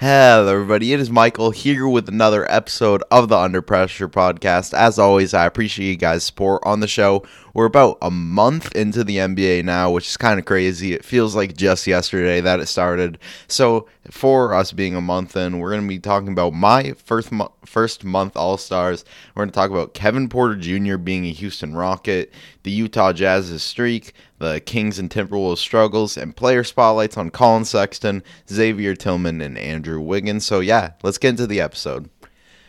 Hello, everybody. It is Michael here with another episode of the Under Pressure podcast. As always, I appreciate you guys' support on the show. We're about a month into the NBA now, which is kind of crazy. It feels like just yesterday that it started. So, for us being a month in, we're going to be talking about my first mo- first month All Stars. We're going to talk about Kevin Porter Jr. being a Houston Rocket, the Utah Jazz's streak, the Kings and Timberwolves struggles, and player spotlights on Collin Sexton, Xavier Tillman, and Andrew Wiggins. So, yeah, let's get into the episode.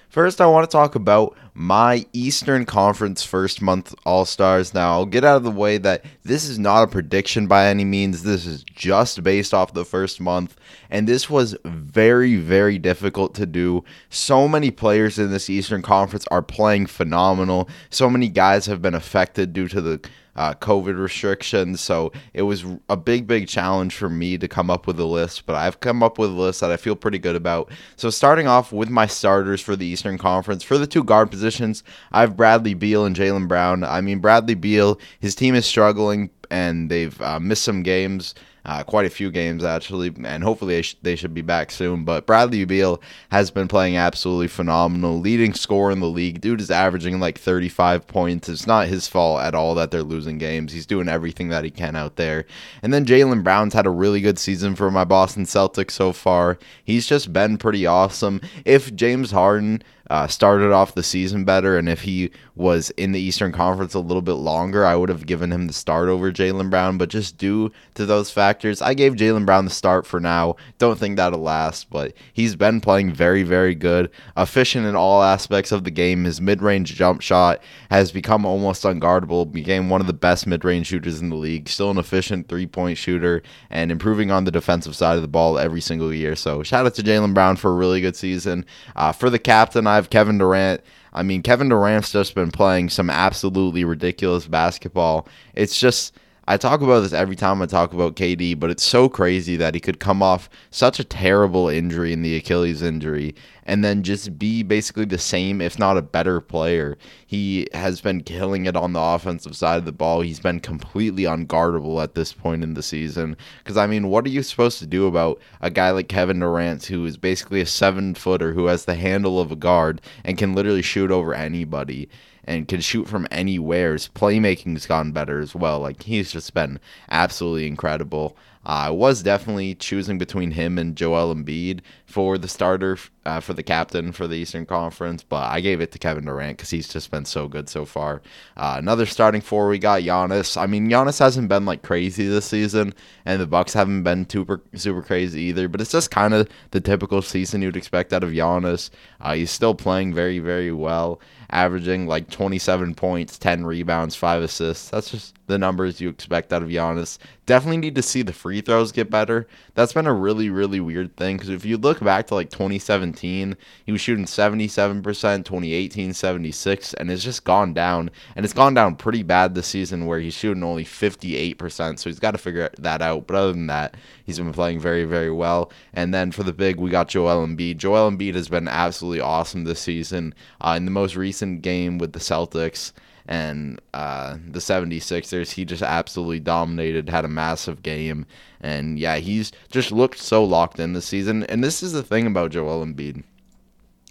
First, I want to talk about my Eastern Conference first month All Stars. Now, I'll get out of the way that this is not a prediction by any means. This is just based off the first month. And this was very, very difficult to do. So many players in this Eastern Conference are playing phenomenal. So many guys have been affected due to the uh, COVID restrictions. So it was a big, big challenge for me to come up with a list, but I've come up with a list that I feel pretty good about. So starting off with my starters for the Eastern Conference, for the two guard positions, I have Bradley Beal and Jaylen Brown. I mean, Bradley Beal, his team is struggling and they've uh, missed some games uh, quite a few games actually, and hopefully they, sh- they should be back soon. But Bradley Beal has been playing absolutely phenomenal, leading scorer in the league. Dude is averaging like 35 points. It's not his fault at all that they're losing games. He's doing everything that he can out there. And then Jaylen Brown's had a really good season for my Boston Celtics so far. He's just been pretty awesome. If James Harden uh, started off the season better, and if he was in the Eastern Conference a little bit longer, I would have given him the start over Jaylen Brown. But just due to those factors, I gave Jaylen Brown the start for now. Don't think that'll last, but he's been playing very, very good, efficient in all aspects of the game. His mid-range jump shot has become almost unguardable. Became one of the best mid-range shooters in the league. Still an efficient three-point shooter and improving on the defensive side of the ball every single year. So shout out to Jaylen Brown for a really good season. Uh, for the captain, I have Kevin Durant. I mean, Kevin Durant's just been playing some absolutely ridiculous basketball. It's just I talk about this every time I talk about KD, but it's so crazy that he could come off such a terrible injury in the Achilles injury and then just be basically the same, if not a better player. He has been killing it on the offensive side of the ball. He's been completely unguardable at this point in the season. Because, I mean, what are you supposed to do about a guy like Kevin Durant, who is basically a seven footer who has the handle of a guard and can literally shoot over anybody? And can shoot from anywhere. His playmaking's gotten better as well. Like he's just been absolutely incredible. Uh, I was definitely choosing between him and Joel Embiid for the starter, uh, for the captain for the Eastern Conference, but I gave it to Kevin Durant because he's just been so good so far. Uh, another starting four, we got Giannis. I mean, Giannis hasn't been like crazy this season, and the Bucks haven't been super super crazy either. But it's just kind of the typical season you'd expect out of Giannis. Uh, he's still playing very very well, averaging like 27 points, 10 rebounds, five assists. That's just the numbers you expect out of Giannis. Definitely need to see the free throws get better. That's been a really, really weird thing because if you look back to like 2017, he was shooting 77%, 2018, 76, and it's just gone down. And it's gone down pretty bad this season where he's shooting only 58%. So he's got to figure that out. But other than that, he's been playing very, very well. And then for the big, we got Joel Embiid. Joel Embiid has been absolutely awesome this season. Uh, in the most recent game with the Celtics, and uh, the 76ers, he just absolutely dominated, had a massive game. And yeah, he's just looked so locked in this season. And this is the thing about Joel Embiid.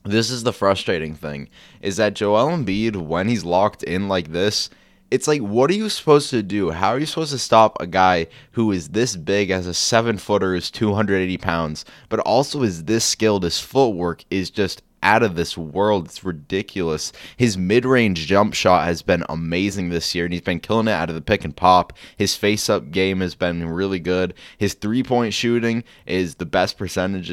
This is the frustrating thing is that Joel Embiid, when he's locked in like this, it's like, what are you supposed to do? How are you supposed to stop a guy who is this big as a seven footer, is 280 pounds, but also is this skilled? His footwork is just out of this world. It's ridiculous. His mid range jump shot has been amazing this year, and he's been killing it out of the pick and pop. His face up game has been really good. His three point shooting is the best percentage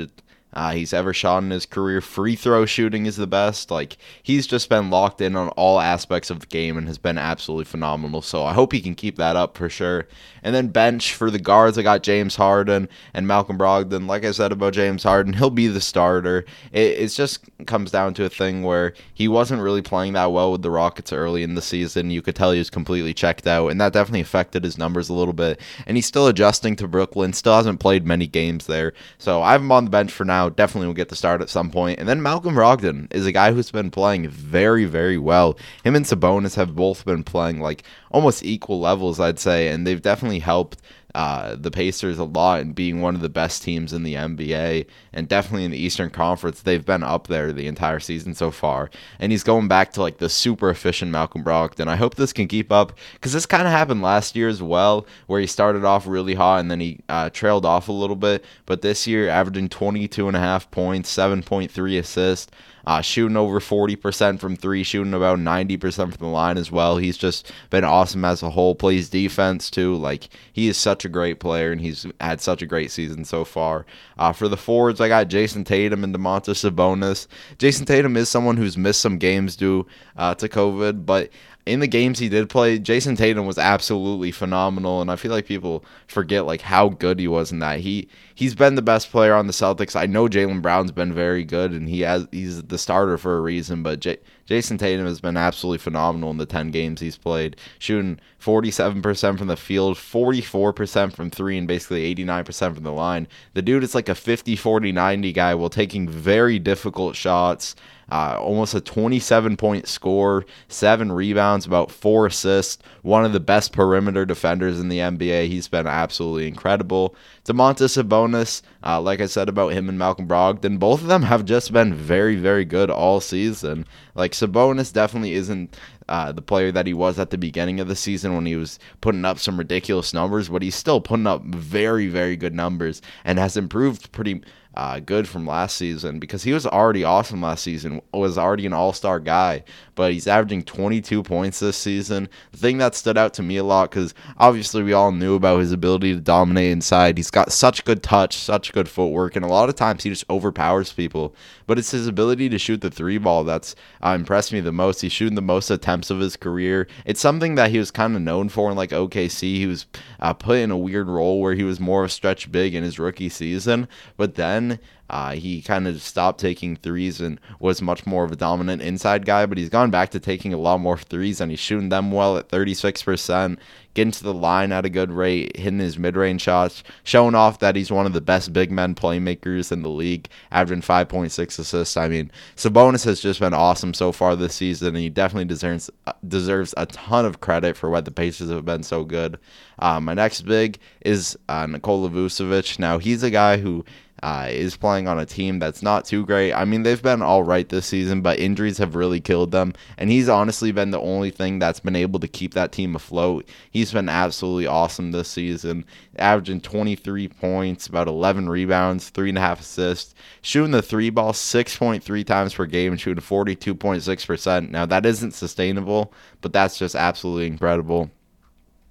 uh, he's ever shot in his career. Free throw shooting is the best. Like he's just been locked in on all aspects of the game and has been absolutely phenomenal. So I hope he can keep that up for sure. And then bench for the guards, I got James Harden and Malcolm Brogdon. Like I said about James Harden, he'll be the starter. It, it just comes down to a thing where he wasn't really playing that well with the Rockets early in the season. You could tell he was completely checked out, and that definitely affected his numbers a little bit. And he's still adjusting to Brooklyn. Still hasn't played many games there, so I have him on the bench for now definitely will get the start at some point. And then Malcolm Brogdon is a guy who's been playing very, very well. Him and Sabonis have both been playing like almost equal levels, I'd say, and they've definitely helped uh, the Pacers a lot and being one of the best teams in the NBA and definitely in the Eastern Conference. They've been up there the entire season so far. And he's going back to like the super efficient Malcolm Brogdon. I hope this can keep up because this kind of happened last year as well, where he started off really hot and then he uh, trailed off a little bit. But this year, averaging 22 and a half points, 7.3 assists uh, shooting over 40% from three, shooting about 90% from the line as well. He's just been awesome as a whole. Plays defense too. Like he is such a great player, and he's had such a great season so far. Uh, for the forwards, I got Jayson Tatum and Domantas Sabonis. Jayson Tatum is someone who's missed some games due uh, to COVID, but in the games he did play, Jayson Tatum was absolutely phenomenal, and I feel like people forget like how good he was in that. He he's been the best player on the Celtics. I know Jaylen Brown's been very good, and he has he's the starter for a reason. But J- Jayson Tatum has been absolutely phenomenal in the ten games he's played, shooting forty seven percent from the field, forty four percent from three, and basically eighty nine percent from the line. The dude is like a 50, 40, 90 guy while taking very difficult shots uh, almost a 27 point score, seven rebounds, about four assists. One of the best perimeter defenders in the NBA. He's been absolutely incredible. Domantas Sabonis, uh, like I said about him and Malcolm Brogdon, both of them have just been very, very good all season. Like Sabonis definitely isn't uh, the player that he was at the beginning of the season when he was putting up some ridiculous numbers, but he's still putting up very, very good numbers and has improved pretty uh, good from last season because he was already awesome last season, was already an all star guy, but he's averaging 22 points this season. The thing that stood out to me a lot because obviously we all knew about his ability to dominate inside. He's got such good touch, such good footwork, and a lot of times he just overpowers people. But it's his ability to shoot the three ball that's uh, impressed me the most. He's shooting the most attempts of his career. It's something that he was kind of known for in like OKC. He was uh, put in a weird role where he was more of a stretch big in his rookie season, but then uh, he kind of stopped taking threes and was much more of a dominant inside guy, but he's gone back to taking a lot more threes and he's shooting them well at 36%, getting to the line at a good rate, hitting his mid range shots, showing off that he's one of the best big men playmakers in the league, averaging 5.6 assists. I mean, Sabonis has just been awesome so far this season, and he definitely deserves deserves a ton of credit for why the Pacers have been so good. Uh, my next big is uh, Nikola Vucevic. Now, he's a guy who uh, is playing on a team that's not too great. I mean, they've been all right this season, but injuries have really killed them. And he's honestly been the only thing that's been able to keep that team afloat. He's been absolutely awesome this season, averaging 23 points, about 11 rebounds, three and a half assists, shooting the three ball 6.3 times per game, shooting 42.6%. Now, that isn't sustainable, but that's just absolutely incredible.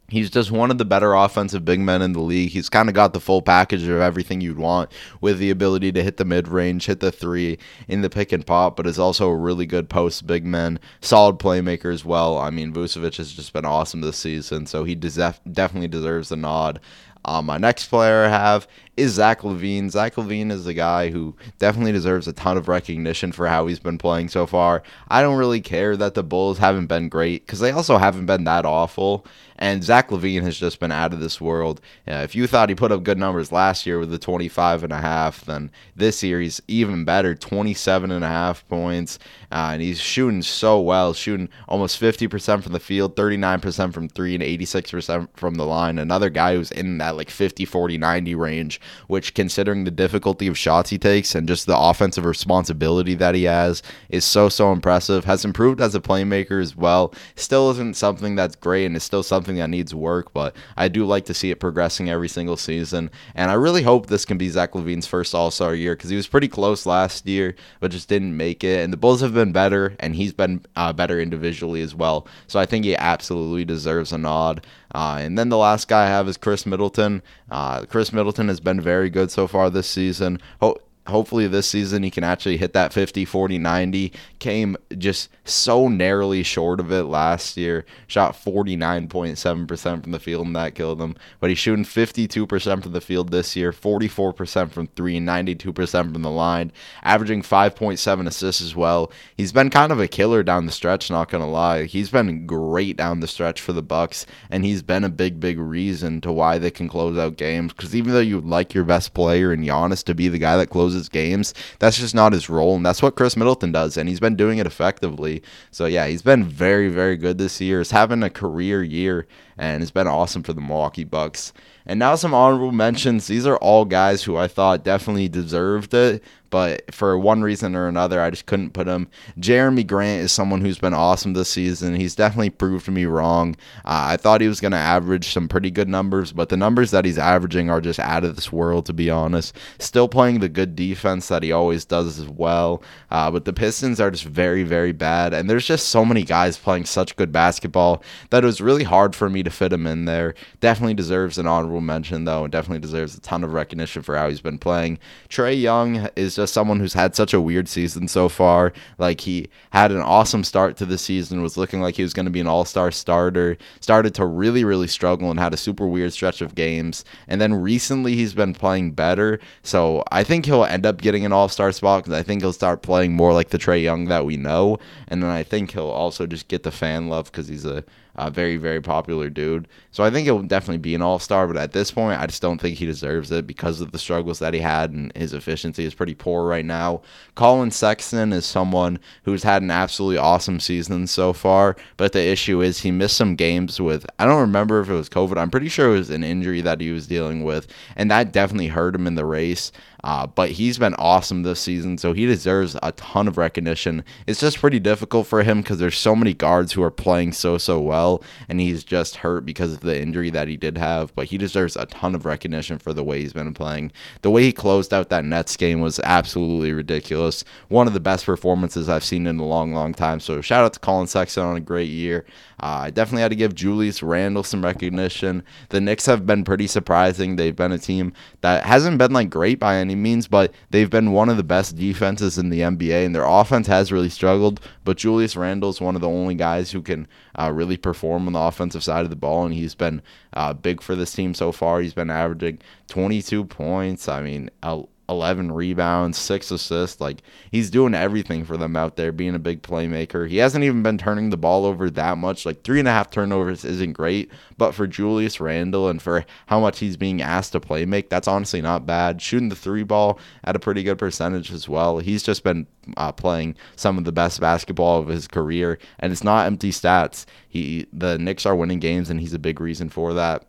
He's just one of the better offensive big men in the league. He's kind of got the full package of everything you'd want with the ability to hit the mid range, hit the three in the pick and pop, but is also a really good post big man, solid playmaker as well. I mean, Vucevic has just been awesome this season, so he definitely deserves a nod. Um, my next player I have is Zach LaVine. Zach LaVine is a guy who definitely deserves a ton of recognition for how he's been playing so far. I don't really care that the Bulls haven't been great because they also haven't been that awful. And Zach LaVine has just been out of this world. Uh, if you thought he put up good numbers last year with the 25 and a half, then this year he's even better, 27 and a half points. Uh, and he's shooting so well, shooting almost 50% from the field, 39% from three, and 86% from the line. Another guy who's in that like 50, 40, 90 range which, considering the difficulty of shots he takes and just the offensive responsibility that he has, is so, so impressive. Has improved as a playmaker as well. Still isn't something that's great and is still something that needs work, but I do like to see it progressing every single season. And I really hope this can be Zach LaVine's first All Star year because he was pretty close last year, but just didn't make it. And the Bulls have been better, and he's been uh, better individually as well. So I think he absolutely deserves a nod. Uh, and then the last guy I have is Khris Middleton. Uh, Khris Middleton has been very good so far this season. Ho- hopefully this season he can actually hit that 50 40 90 came just so narrowly short of it last year. Shot 49.7% from the field and that killed him. But he's shooting 52% from the field this year 44% from 3 92% from the line averaging 5.7 assists as well. He's been kind of a killer down the stretch not gonna lie. He's been great down the stretch for the bucks and he's been a big big reason to why they can close out games. Because even though you like your best player and Giannis to be the guy that closes closes games. That's just not his role, and that's what Khris Middleton does, and he's been doing it effectively. So yeah, he's been very, very good this year. He's having a career year and it's been awesome for the Milwaukee Bucks. And now some honorable mentions. These are all guys who I thought definitely deserved it, but for one reason or another, I just couldn't put him. Jerami Grant is someone who's been awesome this season. He's definitely proved me wrong. Uh, I thought he was going to average some pretty good numbers, but the numbers that he's averaging are just out of this world, to be honest. Still playing the good defense that he always does as well, uh, but the Pistons are just very, very bad, and there's just so many guys playing such good basketball that it was really hard for me to fit him in there. Definitely deserves an honorable mention, though, and definitely deserves a ton of recognition for how he's been playing. Trae Young is just someone who's had such a weird season so far. Like he had an awesome start to the season, was looking like he was going to be an all-star starter, started to really really struggle and had a super weird stretch of games. And then recently he's been playing better. So I think he'll end up getting an all-star spot cuz I think he'll start playing more like the Trae Young that we know. And then I think he'll also just get the fan love cuz he's a a very, very popular dude. So I think he'll definitely be an all star, but at this point, I just don't think he deserves it because of the struggles that he had and his efficiency is pretty poor right now. Collin Sexton is someone who's had an absolutely awesome season so far, but the issue is he missed some games with, I don't remember if it was COVID. I'm pretty sure it was an injury that he was dealing with, and that definitely hurt him in the race. Uh, but he's been awesome this season, so he deserves a ton of recognition. It's just pretty difficult for him because there's so many guards who are playing so so well, and he's just hurt because of the injury that he did have. But he deserves a ton of recognition for the way he's been playing. The way he closed out that Nets game was absolutely ridiculous. One of the best performances I've seen in a long, long time. So shout out to Collin Sexton on a great year. Uh, I definitely had to give Julius Randle some recognition. The Knicks have been pretty surprising. They've been a team that hasn't been like great by any means, but they've been one of the best defenses in the NBA, and their offense has really struggled. But Julius Randle is one of the only guys who can uh, really perform on the offensive side of the ball, and he's been uh, big for this team so far. He's been averaging 22 points. I mean, 11 rebounds, six assists. Like he's doing everything for them out there, being a big playmaker. He hasn't even been turning the ball over that much. Like three and a half turnovers isn't great, but for Julius Randle and for how much he's being asked to play make, that's honestly not bad. Shooting the three ball at a pretty good percentage as well. He's just been uh, playing some of the best basketball of his career, and it's not empty stats. He the Knicks are winning games, and he's a big reason for that.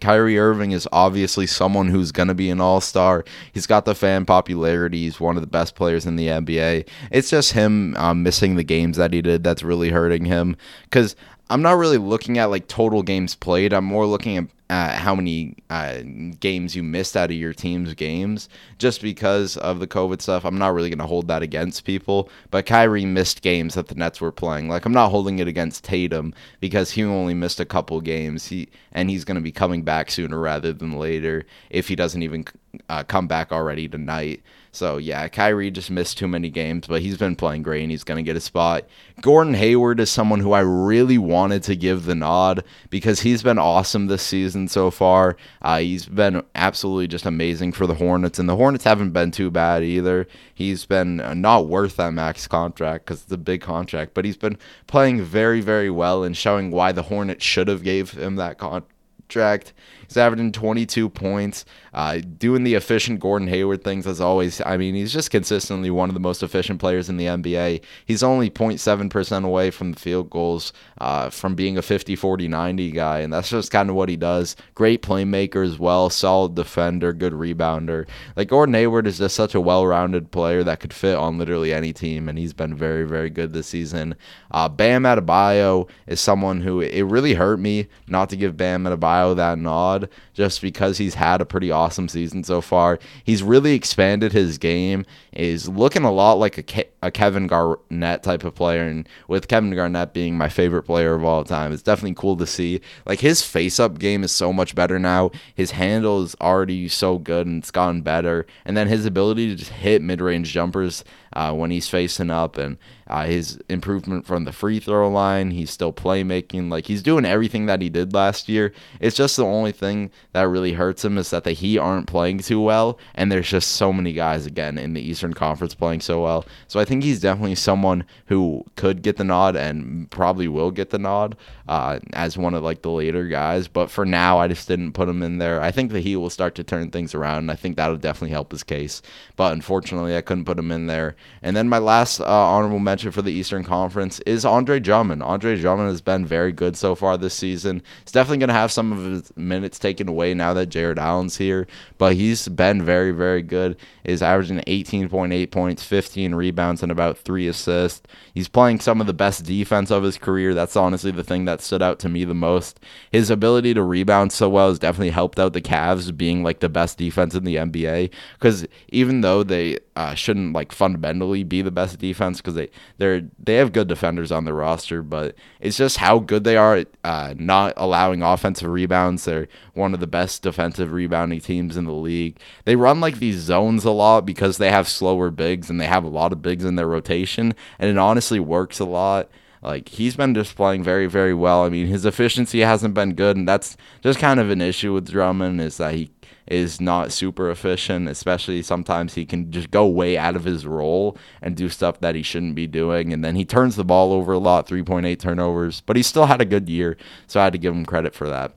Kyrie Irving is obviously someone who's going to be an all star. He's got the fan popularity. He's one of the best players in the NBA. It's just him um, missing the games that he did that's really hurting him. Because I'm not really looking at like total games played. I'm more looking at uh, how many uh, games you missed out of your team's games just because of the COVID stuff. I'm not really going to hold that against people. But Kyrie missed games that the Nets were playing. Like I'm not holding it against Tatum because he only missed a couple games. He and he's going to be coming back sooner rather than later if he doesn't even uh, come back already tonight. So yeah, Kyrie just missed too many games, but he's been playing great and he's gonna get a spot. Gordon Hayward is someone who I really wanted to give the nod because he's been awesome this season so far. Uh, he's been absolutely just amazing for the Hornets, and the Hornets haven't been too bad either. He's been not worth that max contract because it's a big contract, but he's been playing very, very well and showing why the Hornets should have gave him that contract. He's averaging 22 points, uh, doing the efficient Gordon Hayward things as always. I mean, he's just consistently one of the most efficient players in the NBA. He's only 0.7% away from the field goals uh, from being a 50 40 90 guy, and that's just kind of what he does. Great playmaker as well, solid defender, good rebounder. Like, Gordon Hayward is just such a well rounded player that could fit on literally any team, and he's been very, very good this season. Uh, Bam Adebayo is someone who it really hurt me not to give Bam Adebayo that nod just because he's had a pretty awesome season so far. He's really expanded his game, is looking a lot like a, Ke- a Kevin Garnett type of player. And with Kevin Garnett being my favorite player of all time, it's definitely cool to see. Like his face up game is so much better now. His handle is already so good and it's gotten better. And then his ability to just hit mid range jumpers uh, when he's facing up and uh, his improvement from the free throw line. He's still playmaking. Like he's doing everything that he did last year. It's just the only thing that really hurts him is that the Heat aren't playing too well, and there's just so many guys again in the Eastern Conference playing so well. So I think think he's definitely someone who could get the nod and probably will get the nod uh, as one of like the later guys. But for now, I just didn't put him in there. I think that he will start to turn things around. And I think that'll definitely help his case. But unfortunately, I couldn't put him in there. And then my last uh, honorable mention for the Eastern Conference is Andre Drummond. Andre Drummond has been very good so far this season. He's definitely going to have some of his minutes taken away now that Jarrett Allen's here, but he's been very, very good. Is averaging 18.8 points, 15 rebounds, and about three assists. He's playing some of the best defense of his career. That's honestly the thing that stood out to me the most. His ability to rebound so well has definitely helped out the Cavs being like the best defense in the NBA. Because even though they uh, shouldn't like fundamentally be the best defense, because they they're they have good defenders on the roster, but it's just how good they are at uh, not allowing offensive rebounds. They're one of the best defensive rebounding teams in the league. They run like these zones a lot because they have slower bigs and they have a lot of bigs in their rotation, and it honestly works a lot. Like he's been just playing very, very well. I mean, his efficiency hasn't been good, and that's just kind of an issue with Drummond is that he is not super efficient, especially sometimes he can just go way out of his role and do stuff that he shouldn't be doing. And then he turns the ball over a lot, 3.8 turnovers, but he still had a good year. So I had to give him credit for that.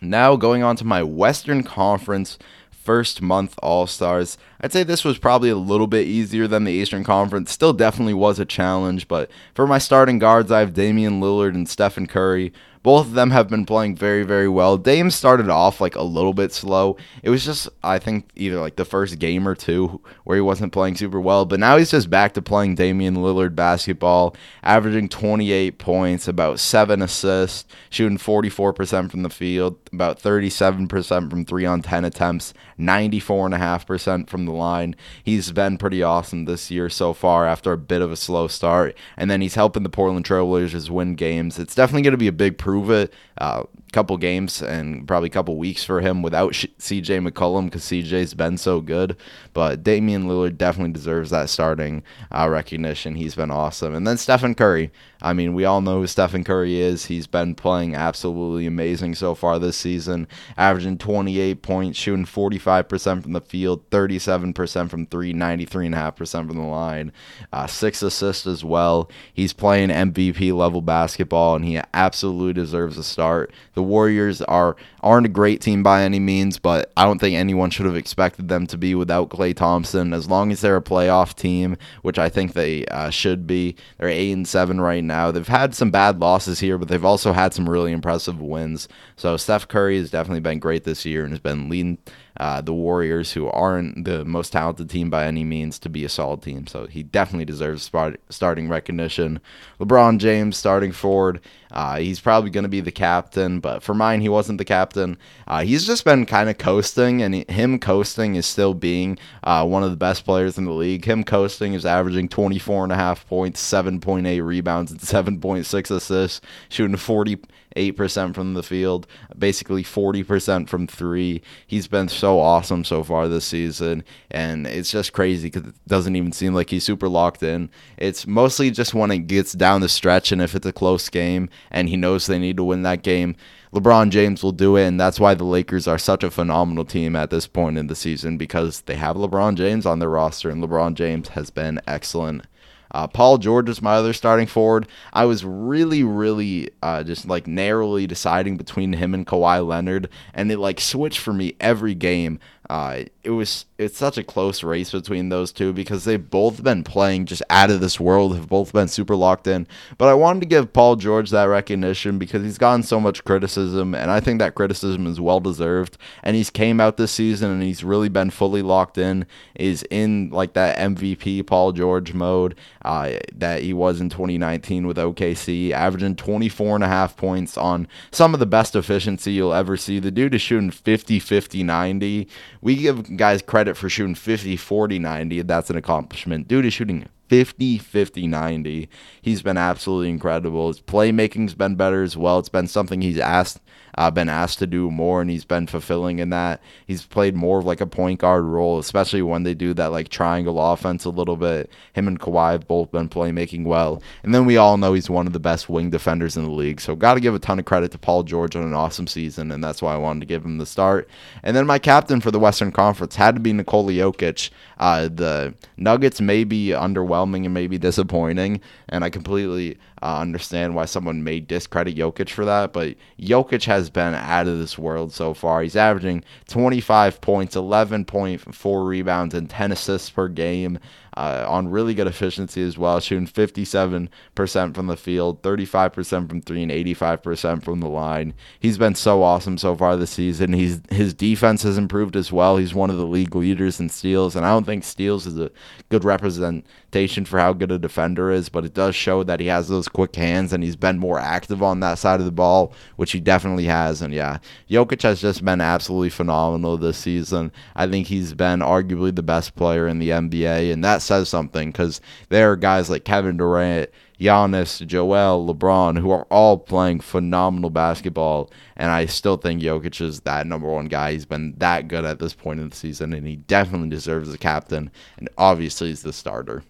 Now going on to my Western Conference first month All Stars. I'd say this was probably a little bit easier than the Eastern Conference. Still definitely was a challenge, but for my starting guards, I have Damian Lillard and Stephen Curry. Both of them have been playing very, very well. Dame started off like a little bit slow. It was just, I think, either like the first game or two where he wasn't playing super well. But now he's just back to playing Damian Lillard basketball, averaging 28 points, about seven assists, shooting 44% from the field, about 37% from three on 10 attempts, 94.5% from the line. He's been pretty awesome this year so far after a bit of a slow start. And then he's helping the Portland Trailblazers win games. It's definitely going to be a big proof prove it. Uh, couple games and probably a couple weeks for him without CJ McCollum because CJ's been so good. But Damian Lillard definitely deserves that starting uh, recognition. He's been awesome. And then Stephen Curry. I mean, we all know who Stephen Curry is. He's been playing absolutely amazing so far this season, averaging 28 points, shooting 45% from the field, 37% from three, 93.5% from the line, uh, six assists as well. He's playing MVP level basketball, and he absolutely deserves a start. The Warriors are aren't a great team by any means, but I don't think anyone should have expected them to be without Klay Thompson. As long as they're a playoff team, which I think they uh, should be, they're eight and seven right now. They've had some bad losses here, but they've also had some really impressive wins. So Steph Curry has definitely been great this year and has been leading uh, the Warriors, who aren't the most talented team by any means, to be a solid team. So he definitely deserves start, starting recognition. LeBron James, starting forward. Uh, he's probably going to be the captain, but for mine, he wasn't the captain. Uh, he's just been kind of coasting, and he, him coasting is still being uh, one of the best players in the league. Him coasting is averaging 24 and a half points, 7.8 rebounds, and 7.6 assists, shooting 40 8% from the field, basically 40% from three. He's been so awesome so far this season, and it's just crazy because it doesn't even seem like he's super locked in. It's mostly just when it gets down the stretch and if it's a close game and he knows they need to win that game. LeBron James will do it, and that's why the Lakers are such a phenomenal team at this point in the season because they have LeBron James on their roster, and LeBron James has been excellent uh, Paul George is my other starting forward. I was really, really uh, just like narrowly deciding between him and Kawhi Leonard, and it like switched for me every game. Uh, it was it's such a close race between those two because they've both been playing just out of this world, have both been super locked in. But I wanted to give Paul George that recognition because he's gotten so much criticism, and I think that criticism is well deserved. And he's came out this season and he's really been fully locked in, is in like that MVP Paul George mode uh, that he was in 2019 with OKC, averaging 24 and a half points on some of the best efficiency you'll ever see. The dude is shooting 50, 50, 90 we give guys credit for shooting 50, 40, 90. That's an accomplishment. Dude is shooting 50, 50, 90. He's been absolutely incredible. His playmaking's been better as well. It's been something he's asked uh, been asked to do more, and he's been fulfilling in that. He's played more of like a point guard role, especially when they do that like triangle offense a little bit. Him and Kawhi have both been playmaking well, and then we all know he's one of the best wing defenders in the league. So got to give a ton of credit to Paul George on an awesome season, and that's why I wanted to give him the start. And then my captain for the Western Conference had to be Nikola Jokic. Uh, the Nuggets may be underwhelming and maybe disappointing. And I completely uh, understand why someone may discredit Jokic for that. But Jokic has been out of this world so far. He's averaging 25 points, 11.4 rebounds, and 10 assists per game uh, on really good efficiency as well, shooting 57% from the field, 35% from three, and 85% from the line. He's been so awesome so far this season. He's his defense has improved as well. He's one of the league leaders in steals, and I don't think steals is a good representation for how good a defender is, but it does show that he has those quick hands and he's been more active on that side of the ball, which he definitely has. And yeah, Jokic has just been absolutely phenomenal this season. I think he's been arguably the best player in the NBA, and that says something because there are guys like Kevin Durant, Giannis, Joel, LeBron, who are all playing phenomenal basketball. And I still think Jokic is that number one guy. He's been that good at this point in the season, and he definitely deserves the captain. And obviously, he's the starter.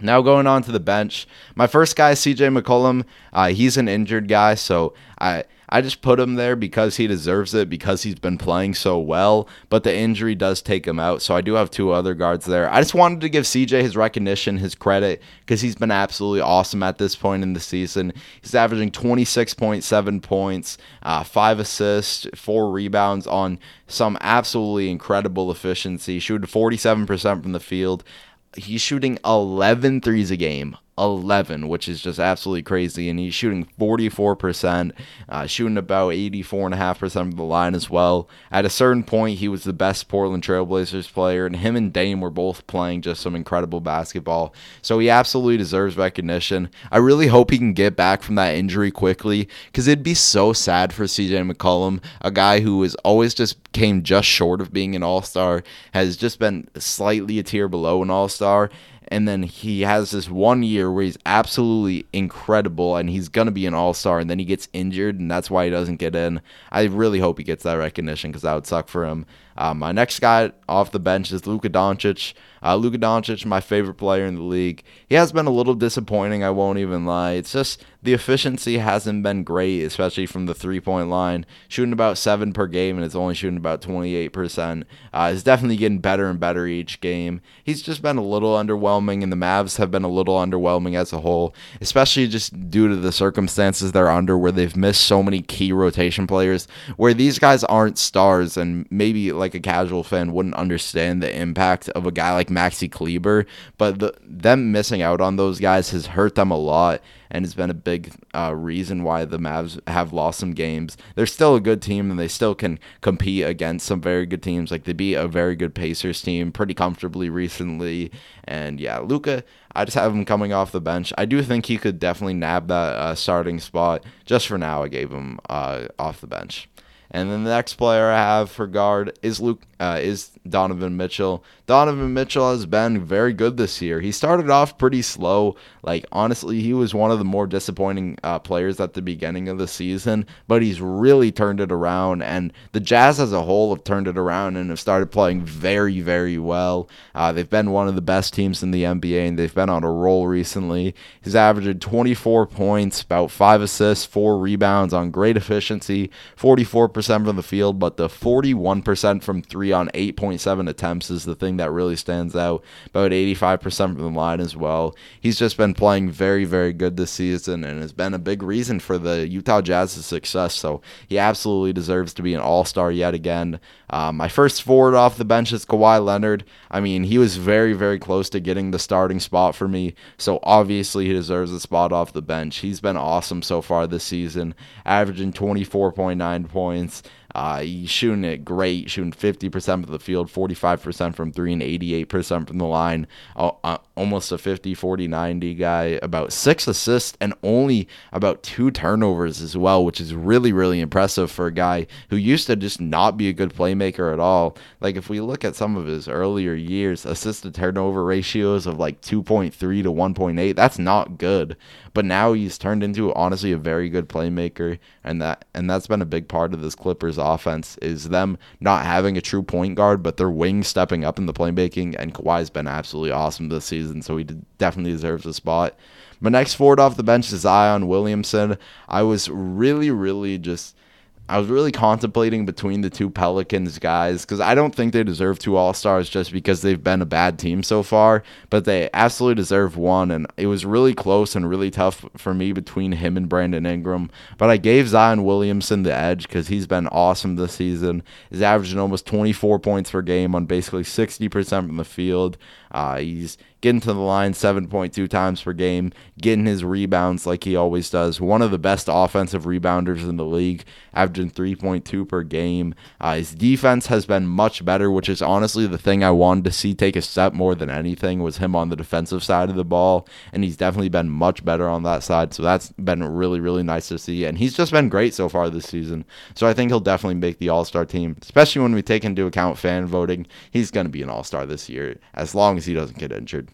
Now going on to the bench, my first guy, CJ McCollum. Uh, he's an injured guy, so I I just put him there because he deserves it because he's been playing so well. But the injury does take him out, so I do have two other guards there. I just wanted to give CJ his recognition, his credit, because he's been absolutely awesome at this point in the season. He's averaging 26.7 points, uh, five assists, four rebounds on some absolutely incredible efficiency. Shooting 47% from the field he's shooting 11 threes a game 11, which is just absolutely crazy. And he's shooting 44%, uh, shooting about 84.5% of the line as well. At a certain point, he was the best Portland Trailblazers player, and him and Dame were both playing just some incredible basketball. So he absolutely deserves recognition. I really hope he can get back from that injury quickly because it'd be so sad for CJ McCollum, a guy who has always just came just short of being an all star, has just been slightly a tier below an all star and then he has this one year where he's absolutely incredible and he's going to be an all-star and then he gets injured and that's why he doesn't get in i really hope he gets that recognition because that would suck for him um, my next guy off the bench is Luka Doncic. Uh, Luka Doncic, my favorite player in the league. He has been a little disappointing, I won't even lie. It's just the efficiency hasn't been great, especially from the three point line. Shooting about seven per game, and it's only shooting about 28%. Uh, he's definitely getting better and better each game. He's just been a little underwhelming, and the Mavs have been a little underwhelming as a whole, especially just due to the circumstances they're under, where they've missed so many key rotation players, where these guys aren't stars, and maybe like like a casual fan wouldn't understand the impact of a guy like Maxi Kleber, but the, them missing out on those guys has hurt them a lot and has been a big uh, reason why the Mavs have lost some games. They're still a good team and they still can compete against some very good teams. Like they beat a very good Pacers team pretty comfortably recently. And yeah, Luka. I just have him coming off the bench. I do think he could definitely nab that uh, starting spot. Just for now, I gave him uh, off the bench. And then the next player I have for guard is Luke uh, is Donovan Mitchell. Donovan Mitchell has been very good this year. He started off pretty slow. Like honestly, he was one of the more disappointing uh, players at the beginning of the season, but he's really turned it around. And the Jazz as a whole have turned it around and have started playing very, very well. Uh, they've been one of the best teams in the NBA, and they've been on a roll recently. He's averaging 24 points, about five assists, four rebounds on great efficiency, 44% from the field, but the 41% from three three on 8.7 attempts is the thing that really stands out. About 85% from the line as well. He's just been playing very, very good this season and has been a big reason for the Utah Jazz's success. So he absolutely deserves to be an all star yet again. Um, my first forward off the bench is Kawhi Leonard. I mean, he was very, very close to getting the starting spot for me. So obviously, he deserves a spot off the bench. He's been awesome so far this season, averaging 24.9 points. Uh, he's shooting it great, shooting 50% of the field, 45% from three, and 88% from the line. Uh, uh, almost a 50, 40, 90 guy. About six assists and only about two turnovers as well, which is really, really impressive for a guy who used to just not be a good playmaker at all. Like, if we look at some of his earlier years, assist to turnover ratios of like 2.3 to 1.8, that's not good. But now he's turned into honestly a very good playmaker, and that and that's been a big part of this Clippers offense is them not having a true point guard, but their wings stepping up in the playmaking. And Kawhi's been absolutely awesome this season, so he definitely deserves a spot. My next forward off the bench is Zion Williamson. I was really, really just I was really contemplating between the two Pelicans guys because I don't think they deserve two All Stars just because they've been a bad team so far, but they absolutely deserve one. And it was really close and really tough for me between him and Brandon Ingram. But I gave Zion Williamson the edge because he's been awesome this season. He's averaging almost 24 points per game on basically 60% from the field. Uh, he's getting to the line 7.2 times per game, getting his rebounds like he always does. One of the best offensive rebounders in the league, averaging 3.2 per game. Uh, his defense has been much better, which is honestly the thing I wanted to see take a step more than anything was him on the defensive side of the ball, and he's definitely been much better on that side. So that's been really, really nice to see, and he's just been great so far this season. So I think he'll definitely make the All Star team, especially when we take into account fan voting. He's going to be an All Star this year as long as he doesn't get injured.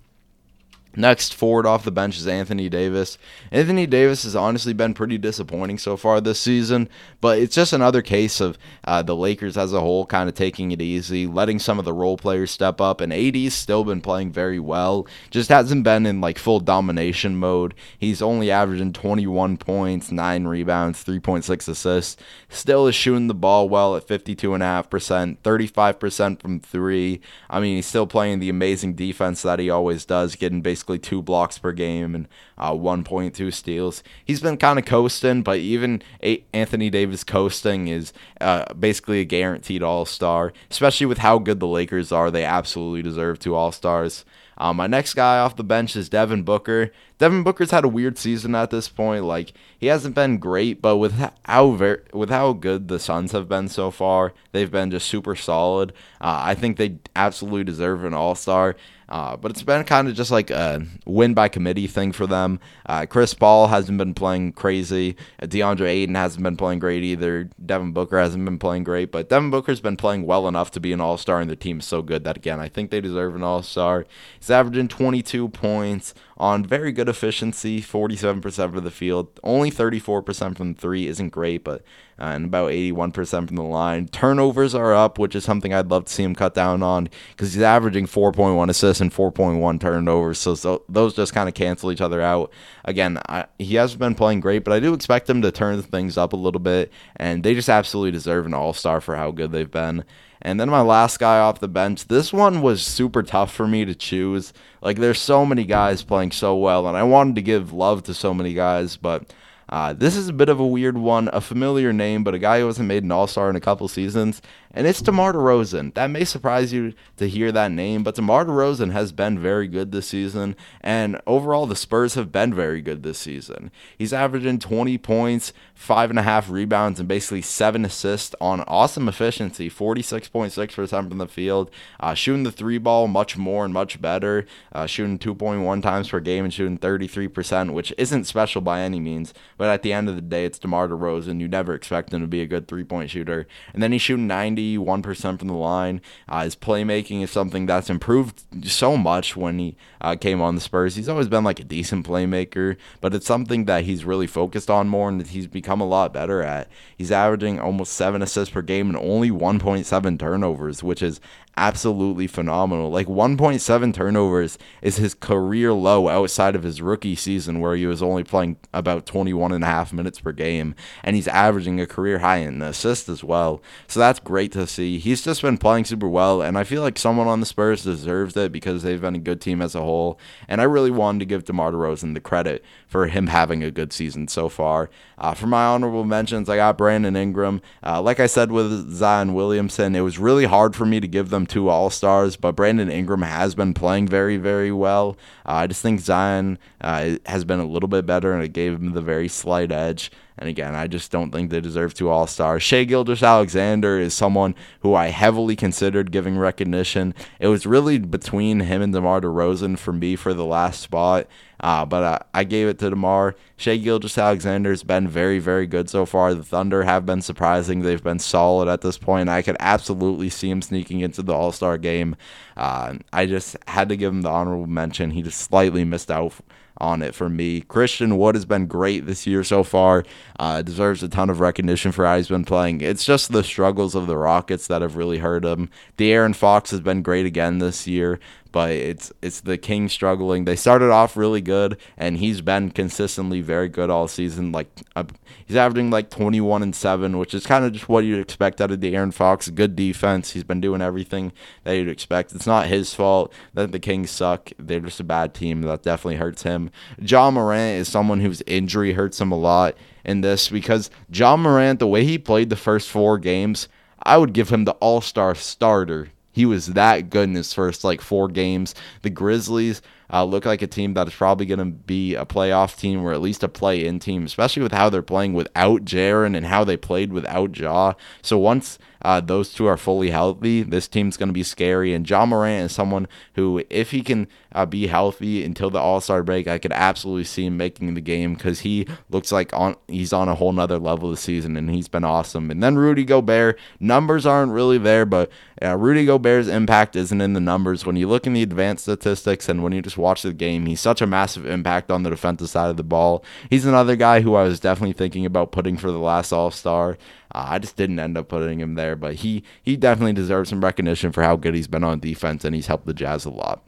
Next forward off the bench is Anthony Davis. Anthony Davis has honestly been pretty disappointing so far this season, but it's just another case of uh, the Lakers as a whole kind of taking it easy, letting some of the role players step up. And AD's still been playing very well, just hasn't been in like full domination mode. He's only averaging 21 points, 9 rebounds, 3.6 assists. Still is shooting the ball well at 52.5%, 35% from three. I mean, he's still playing the amazing defense that he always does, getting basically basically two blocks per game and uh, 1.2 steals. He's been kind of coasting, but even a- Anthony Davis coasting is uh, basically a guaranteed All Star, especially with how good the Lakers are. They absolutely deserve two All Stars. Um, my next guy off the bench is Devin Booker. Devin Booker's had a weird season at this point. Like he hasn't been great, but with how ver- with how good the Suns have been so far, they've been just super solid. Uh, I think they absolutely deserve an All Star. Uh, but it's been kind of just like a win by committee thing for them. Uh, Chris Paul hasn't been playing crazy. DeAndre Ayton hasn't been playing great either. Devin Booker hasn't been playing great, but Devin Booker's been playing well enough to be an all star, and the team's so good that, again, I think they deserve an all star. He's averaging 22 points on very good efficiency, 47% for the field. Only 34% from three isn't great, but uh, and about 81% from the line. Turnovers are up, which is something I'd love to see him cut down on because he's averaging 4.1 assists and 4.1 turnovers. So, so those just kind of cancel each other out. Again, I, he has been playing great, but I do expect him to turn things up a little bit, and they just absolutely deserve an all star for how good they've been. And then my last guy off the bench, this one was super tough for me to choose. Like, there's so many guys playing so well, and I wanted to give love to so many guys, but uh, this is a bit of a weird one, a familiar name, but a guy who hasn't made an All Star in a couple seasons, and it's DeMar DeRozan. That may surprise you to hear that name, but DeMar DeRozan has been very good this season, and overall, the Spurs have been very good this season. He's averaging 20 points, five and a half rebounds, and basically seven assists on awesome efficiency 46.6% from the field, uh, shooting the three ball much more and much better, uh, shooting 2.1 times per game and shooting 33%, which isn't special by any means, but at the end of the day, it's DeMar DeRozan. You never expect him to be a good three point shooter. And then he's shooting 90 91% from the line. Uh, his playmaking is something that's improved so much when he uh, came on the Spurs. He's always been like a decent playmaker, but it's something that he's really focused on more and that he's become a lot better at. He's averaging almost seven assists per game and only 1.7 turnovers, which is absolutely phenomenal. Like 1.7 turnovers is his career low outside of his rookie season where he was only playing about 21 and a half minutes per game and he's averaging a career high in assists as well. So that's great to see. He's just been playing super well and I feel like someone on the Spurs deserves it because they've been a good team as a whole and I really wanted to give DeMar DeRozan the credit for him having a good season so far. Uh, for my honorable mentions, I got Brandon Ingram. Uh, like I said with Zion Williamson, it was really hard for me to give them two All Stars, but Brandon Ingram has been playing very, very well. Uh, I just think Zion uh, has been a little bit better, and it gave him the very slight edge. And again, I just don't think they deserve two All Stars. Shai Gilgeous-Alexander is someone who I heavily considered giving recognition. It was really between him and DeMar DeRozan for me for the last spot. Uh, but uh, I gave it to DeMar. Shai Gilgeous-Alexander has been very, very good so far. The Thunder have been surprising. They've been solid at this point. I could absolutely see him sneaking into the All Star game. Uh, I just had to give him the honorable mention. He just slightly missed out on it for me. Christian Wood has been great this year so far. Uh, deserves a ton of recognition for how he's been playing. It's just the struggles of the Rockets that have really hurt him. De'Aaron Fox has been great again this year. But it's it's the Kings struggling. They started off really good, and he's been consistently very good all season. Like uh, he's averaging like 21 and seven, which is kind of just what you'd expect out of De'Aaron Fox. Good defense. He's been doing everything that you'd expect. It's not his fault that the Kings suck. They're just a bad team. That definitely hurts him. Ja Morant is someone whose injury hurts him a lot in this because Ja Morant, the way he played the first four games, I would give him the All Star starter he was that good in his first like four games. The Grizzlies uh, look like a team that is probably going to be a playoff team or at least a play in team, especially with how they're playing without Jaren and how they played without Ja. So once uh, those two are fully healthy, this team's going to be scary. And Ja Morant is someone who, if he can uh, be healthy until the All Star break, I could absolutely see him making the game because he looks like on he's on a whole nother level this season, and he's been awesome. And then Rudy Gobert, numbers aren't really there, but uh, Rudy Gobert's impact isn't in the numbers. When you look in the advanced statistics and when you just watch the game, he's such a massive impact on the defensive side of the ball. He's another guy who I was definitely thinking about putting for the last All Star. Uh, I just didn't end up putting him there, but he he definitely deserves some recognition for how good he's been on defense, and he's helped the Jazz a lot.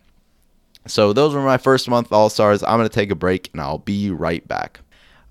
So those were my first month All Stars. I'm gonna take a break, and I'll be right back.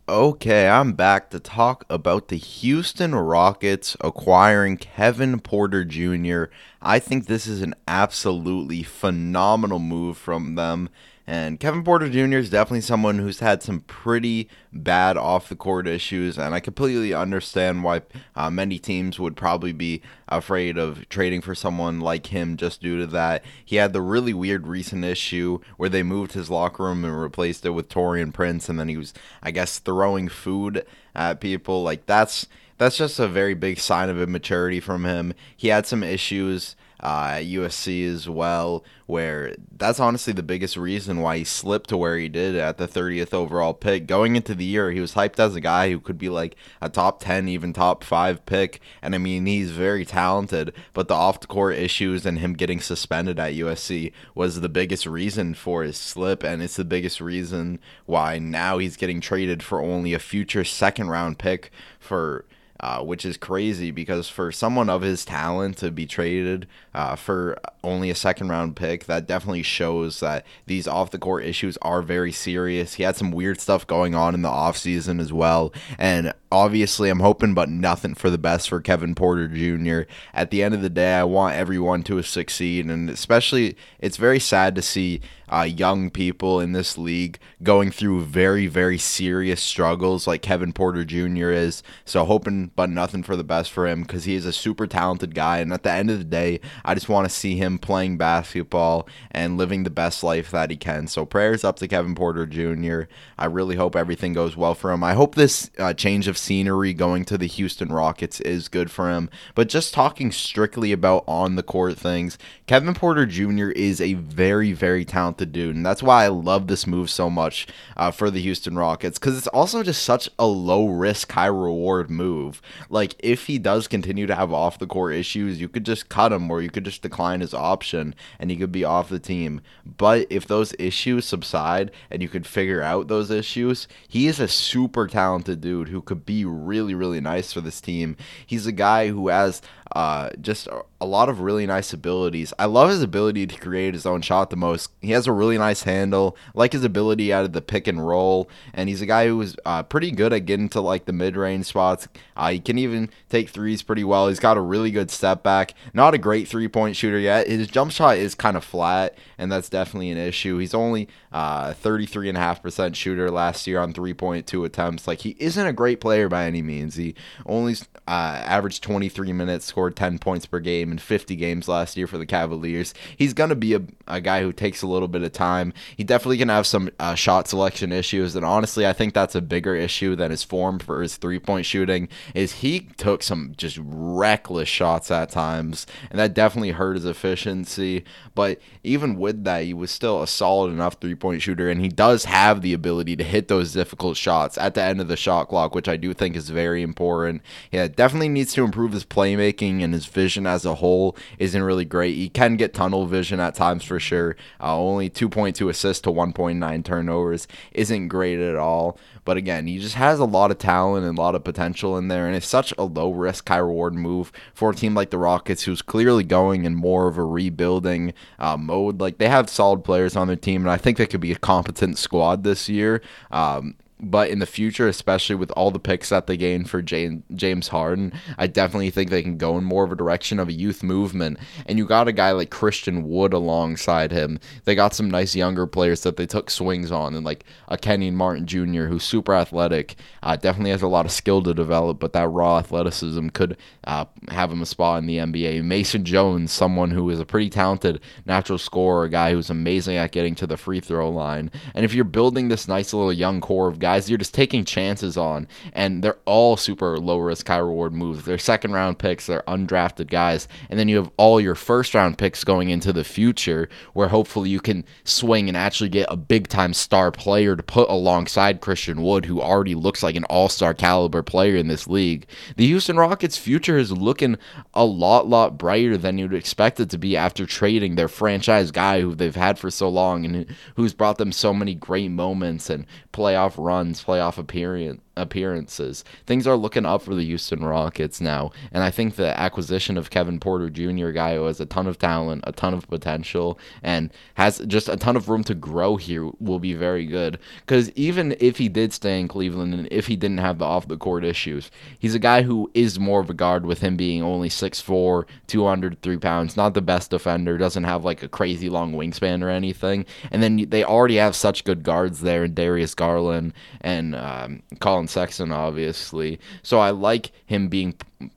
Okay, I'm back to talk about the Houston Rockets acquiring Kevin Porter Jr. I think this is an absolutely phenomenal move from them. And Kevin Porter Jr. is definitely someone who's had some pretty bad off the court issues, and I completely understand why uh, many teams would probably be afraid of trading for someone like him just due to that. He had the really weird recent issue where they moved his locker room and replaced it with Taurean Prince, and then he was, I guess, throwing food at people. Like that's that's just a very big sign of immaturity from him. He had some issues uh, at USC as well, where that's honestly the biggest reason why he slipped to where he did at the 30th overall pick. Going into the year, he was hyped as a guy who could be like a top 10, even top 5 pick. And I mean, he's very talented, but the off the court issues and him getting suspended at USC was the biggest reason for his slip. And it's the biggest reason why now he's getting traded for only a future second round pick for uh, which is crazy because for someone of his talent to be traded uh, for only a second round pick, that definitely shows that these off the court issues are very serious. He had some weird stuff going on in the offseason as well. And obviously, I'm hoping but nothing for the best for Kevin Porter Jr. At the end of the day, I want everyone to succeed. And especially, it's very sad to see uh, young people in this league going through very, very serious struggles like Kevin Porter Jr. is. So, hoping but nothing for the best for him because he is a super talented guy. And at the end of the day, I just want to see him playing basketball and living the best life that he can. So, prayers up to Kevin Porter Jr. I really hope everything goes well for him. I hope this uh, change of scenery going to the Houston Rockets is good for him. But just talking strictly about on the court things, Kevin Porter Jr. is a very, very talented dude. And that's why I love this move so much uh, for the Houston Rockets because it's also just such a low risk, high reward move. Like, if he does continue to have off the court issues, you could just cut him or you could just decline his option and he could be off the team. But if those issues subside and you could figure out those issues, he is a super talented dude who could be really, really nice for this team. He's a guy who has uh, just a lot of really nice abilities. I love his ability to create his own shot the most. He has a really nice handle. I like his ability out of the pick and roll, and he's a guy who's uh, pretty good at getting to like the mid range spots. Uh, he can even take threes pretty well. He's got a really good step back. Not a great three point shooter yet. His jump shot is kind of flat, and that's definitely an issue. He's only uh, 33.5% shooter last year on 3.2 attempts. Like, he isn't a great player by any means. He only uh, averaged 23 minutes, scored scored 10 points per game in 50 games last year for the Cavaliers. He's going to be a, a guy who takes a little bit of time. He definitely can have some uh, shot selection issues, and honestly, I think that's a bigger issue than his form for his three point shooting. Is he took some just reckless shots at times, and that definitely hurt his efficiency. But even with that, he was still a solid enough three point shooter, and he does have the ability to hit those difficult shots at the end of the shot clock, which I do think is very important. Yeah, definitely needs to improve his playmaking and his vision as a whole isn't really great. He can get tunnel vision at times for sure. Uh, only 2.2 assists to 1.9 turnovers isn't great at all. But again, he just has a lot of talent and a lot of potential in there, and it's such a low risk, high reward move for a team like the Rockets, who's clearly going in more of a rebuilding uh, mode. Like they have solid players on their team, and I think they could be a competent squad this year. Um, but in the future, especially with all the picks that they gained for James Harden, I definitely think they can go in more of a direction of a youth movement. And you got a guy like Christian Wood alongside him. They got some nice younger players that they took swings on, and like a Kenyon Martin Jr., who's super athletic, uh, definitely has a lot of skill to develop, but that raw athleticism could uh, have him a spot in the NBA. Mason Jones, someone who is a pretty talented natural scorer, a guy who's amazing at getting to the free throw line. And if you're building this nice little young core of guys, guys you're just taking chances on, and they're all super low risk, high reward moves. They're second round picks, they're undrafted guys, and then you have all your first round picks going into the future, where hopefully you can swing and actually get a big time star player to put alongside Christian Wood, who already looks like an all star caliber player in this league. The Houston Rockets' future is looking a lot, lot brighter than you'd expect it to be after trading their franchise guy who they've had for so long and who's brought them so many great moments and playoff runs runs, playoff appearance, appearances. Things are looking up for the Houston Rockets now. And I think the acquisition of Kevin Porter Jr., guy who has a ton of talent, a ton of potential, and has just a ton of room to grow here, will be very good. Because even if he did stay in Cleveland and if he didn't have the off the court issues, he's a guy who is more of a guard with him being only 6'4, 203 pounds, not the best defender, doesn't have like a crazy long wingspan or anything. And then they already have such good guards there in Darius Garland and um, Collin Collin Sexton, obviously. So I like him being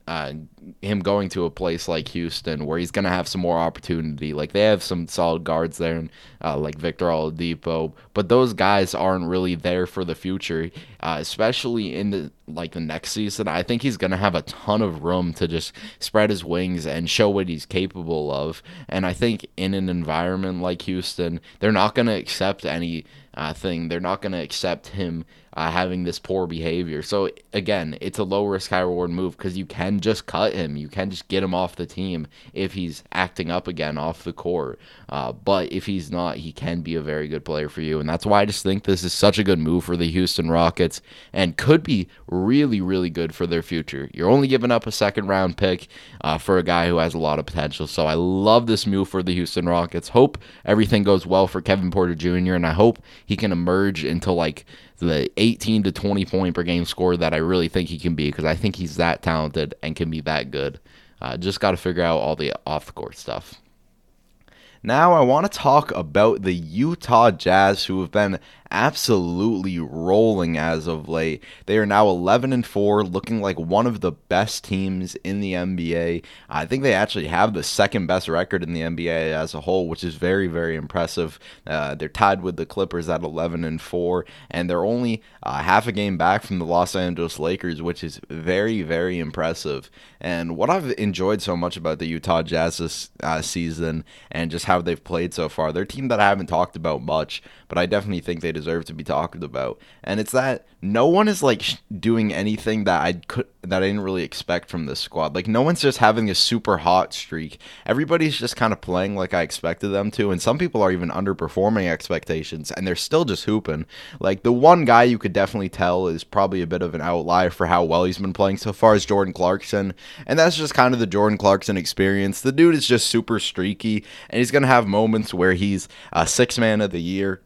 uh, him going to a place like Houston where he's going to have some more opportunity. Like they have some solid guards there, uh, like Victor Oladipo, but those guys aren't really there for the future, uh, especially in the like the next season. I think he's going to have a ton of room to just spread his wings and show what he's capable of. And I think in an environment like Houston, they're not going to accept any uh, thing. They're not going to accept him uh, having this poor behavior. So again, it's a low risk, high reward move because you can just cut him. You can just get him off the team if he's acting up again off the court. Uh, but if he's not, he can be a very good player for you, and that's why I just think this is such a good move for the Houston Rockets and could be really, really good for their future. You're only giving up a second round pick uh, for a guy who has a lot of potential. So I love this move for the Houston Rockets. Hope everything goes well for Kevin Porter Jr. and I hope he can emerge into like the 18 to 20 point per game score that I really think he can be because I think he's that talented and can be that good. Uh, just got to figure out all the off the court stuff. Now, I want to talk about the Utah Jazz, who have been absolutely rolling as of late. They are now 11 and 4, looking like one of the best teams in the NBA. I think they actually have the second best record in the NBA as a whole, which is very, very impressive. Uh, they're tied with the Clippers at 11 and 4, and they're only uh, half a game back from the Los Angeles Lakers, which is very, very impressive. And what I've enjoyed so much about the Utah Jazz this uh, season and just how they've played so far, they're a team that I haven't talked about much, but I definitely think they deserve to be talked about. And it's that no one is like sh- doing anything that I could that I didn't really expect from this squad. Like no one's just having a super hot streak. Everybody's just kind of playing like I expected them to, and some people are even underperforming expectations, and they're still just hooping. Like the one guy you could definitely tell is probably a bit of an outlier for how well he's been playing so far is Jordan Clarkson, and that's just kind of the Jordan Clarkson experience. The dude is just super streaky, and he's gonna have moments where he's a six man of the year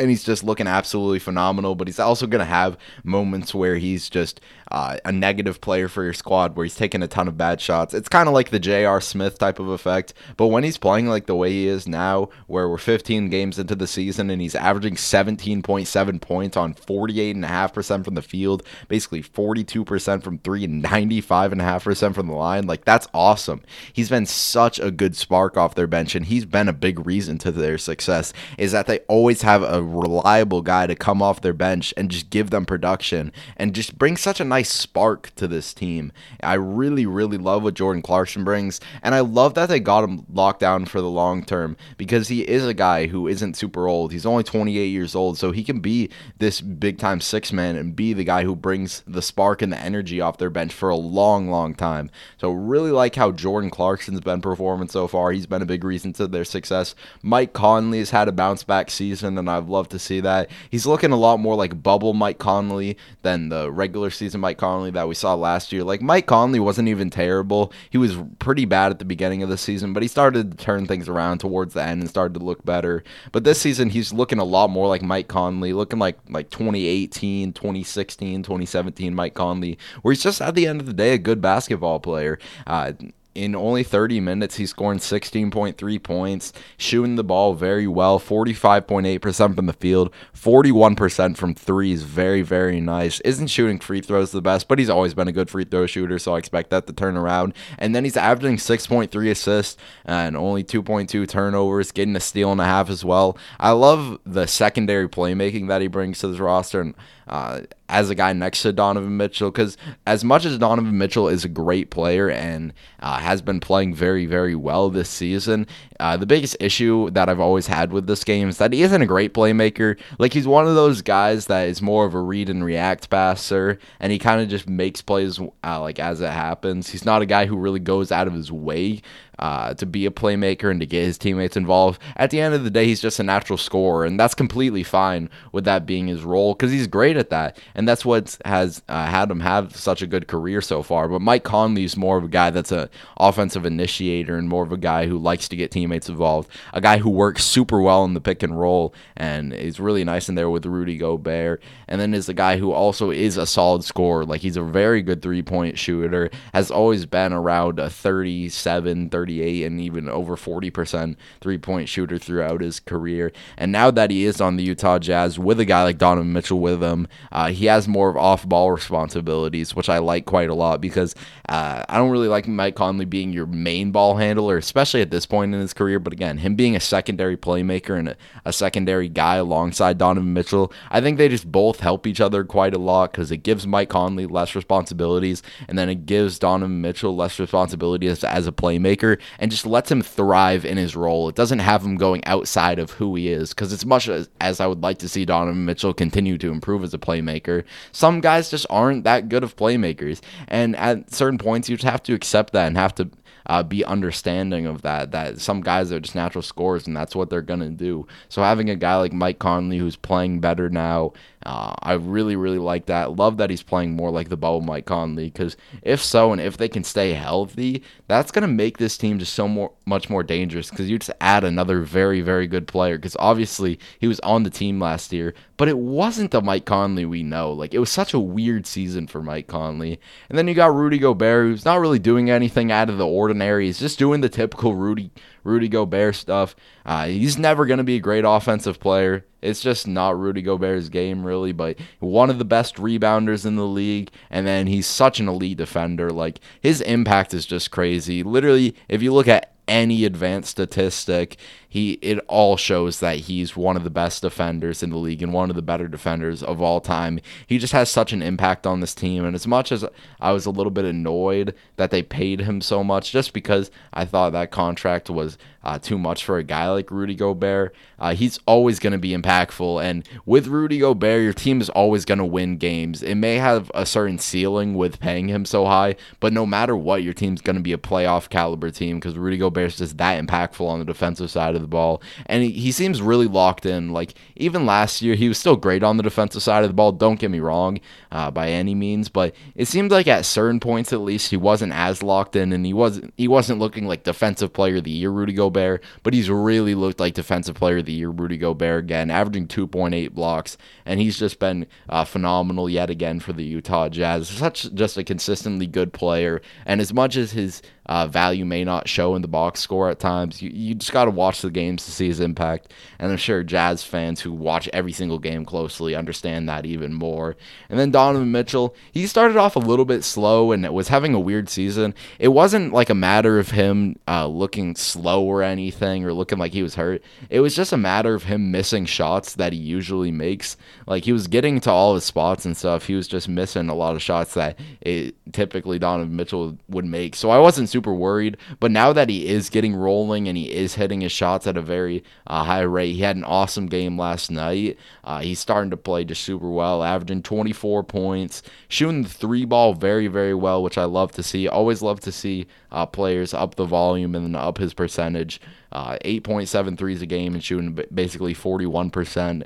and he's just looking absolutely phenomenal. But he's also going to have moments where he's just uh, a negative player for your squad, where he's taking a ton of bad shots. It's kind of like the J.R. Smith type of effect. But when he's playing like the way he is now, where we're 15 games into the season and he's averaging 17.7 points on 48.5% from the field, basically 42% from three and 95.5% from the line, like that's awesome. He's been such a good spark off their bench, and he's been a big reason to their success. Is that they always have a reliable guy to come off their bench and just give them production and just bring such a nice spark to this team. I really, really love what Jordan Clarkson brings, and I love that they got him locked down for the long term because he is a guy who isn't super old. He's only 28 years old, so he can be this big time six man and be the guy who brings the spark and the energy off their bench for a long, long time. So, really like how Jordan Clarkson's been performing so far. He's been a big reason to their success. Mike Conley has had a bounce back season, and I've loved to see that. He's looking a lot more like bubble Mike Conley than the regular season Mike Conley that we saw last year. Like, Mike Conley wasn't even terrible. He was pretty bad at the beginning of the season, but he started to turn things around towards the end and started to look better. But this season, he's looking a lot more like Mike Conley, looking like like 2018, 2016, 2017 Mike Conley, where he's just at the end of the day a good basketball player. Uh, in only 30 minutes, he's scoring 16.3 points, shooting the ball very well, 45.8% from the field, 41% from threes. very, very nice. Isn't shooting free throws the best, but he's always been a good free throw shooter, so I expect that to turn around. And then he's averaging 6.3 assists and only 2.2 turnovers, getting a steal and a half as well. I love the secondary playmaking that he brings to this roster. And uh, as a guy next to Donovan Mitchell because as much as Donovan Mitchell is a great player and uh, has been playing very, very well this season, uh, the biggest issue that I've always had with this game is that he isn't a great playmaker. Like, he's one of those guys that is more of a read and react passer, and he kind of just makes plays uh, like as it happens. He's not a guy who really goes out of his way uh, to be a playmaker and to get his teammates involved. At the end of the day, he's just a natural scorer, and that's completely fine with that being his role because he's great at that, and that's what has uh, had him have such a good career so far. But Mike Conley is more of a guy that's an offensive initiator and more of a guy who likes to get teammates involved, a guy who works super well in the pick and roll and is really nice in there with Rudy Gobert, and then is a guy who also is a solid scorer. Like he's a very good three point shooter, has always been around a 37, 30 38 and even over 40% three point shooter throughout his career. And now that he is on the Utah Jazz with a guy like Donovan Mitchell with him, uh, he has more of off ball responsibilities, which I like quite a lot because uh, I don't really like Mike Conley being your main ball handler, especially at this point in his career. But again, him being a secondary playmaker and a, a secondary guy alongside Donovan Mitchell, I think they just both help each other quite a lot because it gives Mike Conley less responsibilities and then it gives Donovan Mitchell less responsibilities as a playmaker and just lets him thrive in his role. It doesn't have him going outside of who he is because as much as, as I would like to see Donovan Mitchell continue to improve as a playmaker, some guys just aren't that good of playmakers. And at certain points, you just have to accept that and have to uh, be understanding of that. That some guys are just natural scorers, and that's what they're gonna do. So having a guy like Mike Conley who's playing better now, uh, I really really like that. Love that he's playing more like the bubble Mike Conley. Because if so, and if they can stay healthy, that's gonna make this team just so more much more dangerous. Because you just add another very very good player. Because obviously he was on the team last year, but it wasn't the Mike Conley we know. Like it was such a weird season for Mike Conley. And then you got Rudy Gobert, who's not really doing anything out of the ordinary. He's just doing the typical Rudy Rudy Gobert stuff. Uh, he's never going to be a great offensive player. It's just not Rudy Gobert's game, really. But one of the best rebounders in the league, and then he's such an elite defender. Like his impact is just crazy. Literally, if you look at any advanced statistic, he it all shows that he's one of the best defenders in the league and one of the better defenders of all time. He just has such an impact on this team and as much as I was a little bit annoyed that they paid him so much just because I thought that contract was uh, too much for a guy like Rudy Gobert, uh, he's always going to be impactful and with Rudy Gobert your team is always going to win games. It may have a certain ceiling with paying him so high, but no matter what your team's going to be a playoff caliber team because Rudy Gobert is just that impactful on the defensive side of of the ball, and he, he seems really locked in. Like even last year, he was still great on the defensive side of the ball. Don't get me wrong, uh, by any means, but it seemed like at certain points, at least, he wasn't as locked in, and he wasn't he wasn't looking like defensive player of the year, Rudy Gobert, but he's really looked like defensive player of the year, Rudy Gobert again, averaging 2.8 blocks, and he's just been uh, phenomenal yet again for the Utah Jazz. Such just a consistently good player, and as much as his uh, value may not show in the box score at times. You, you just got to watch the of games to see his impact. And I'm sure Jazz fans who watch every single game closely understand that even more. And then Donovan Mitchell, he started off a little bit slow and it was having a weird season. It wasn't like a matter of him uh, looking slow or anything or looking like he was hurt. It was just a matter of him missing shots that he usually makes. Like he was getting to all his spots and stuff. He was just missing a lot of shots that it, typically Donovan Mitchell would make. So I wasn't super worried. But now that he is getting rolling and he is hitting his shots at a very uh, high rate, he had an awesome game last night. Uh, he's starting to play just super well, averaging 24 points, shooting the three ball very, very well, which I love to see. Always love to see uh, players up the volume and then up his percentage. Uh, 8.7 threes a game and shooting basically 41%.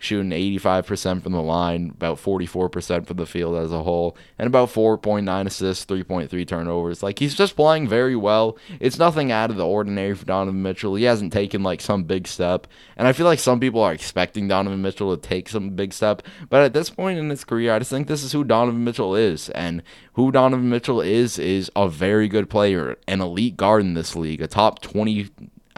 Shooting 85% from the line, about 44% from the field as a whole, and about 4.9 assists, 3.3 turnovers. Like he's just playing very well. It's nothing out of the ordinary for Donovan Mitchell. He hasn't taken like some big step, and I feel like some people are expecting Donovan Mitchell to take some big step, but at this point in his career, I just think this is who Donovan Mitchell is, and who Donovan Mitchell is is a very good player, an elite guard in this league, a top 20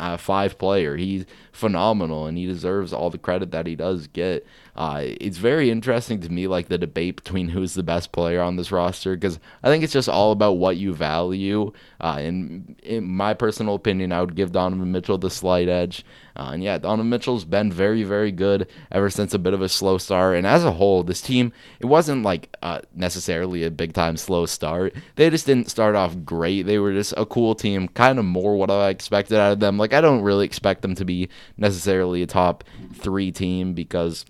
uh, five player. He's phenomenal, and he deserves all the credit that he does get. Uh, it's very interesting to me, like the debate between who's the best player on this roster, because I think it's just all about what you value. Uh, in, in my personal opinion, I would give Donovan Mitchell the slight edge. Uh, and yeah, Donovan Mitchell's been very, very good ever since a bit of a slow start. And as a whole, this team, it wasn't like uh, necessarily a big time slow start. They just didn't start off great. They were just a cool team, kind of more what I expected out of them. Like, I don't really expect them to be necessarily a top three team because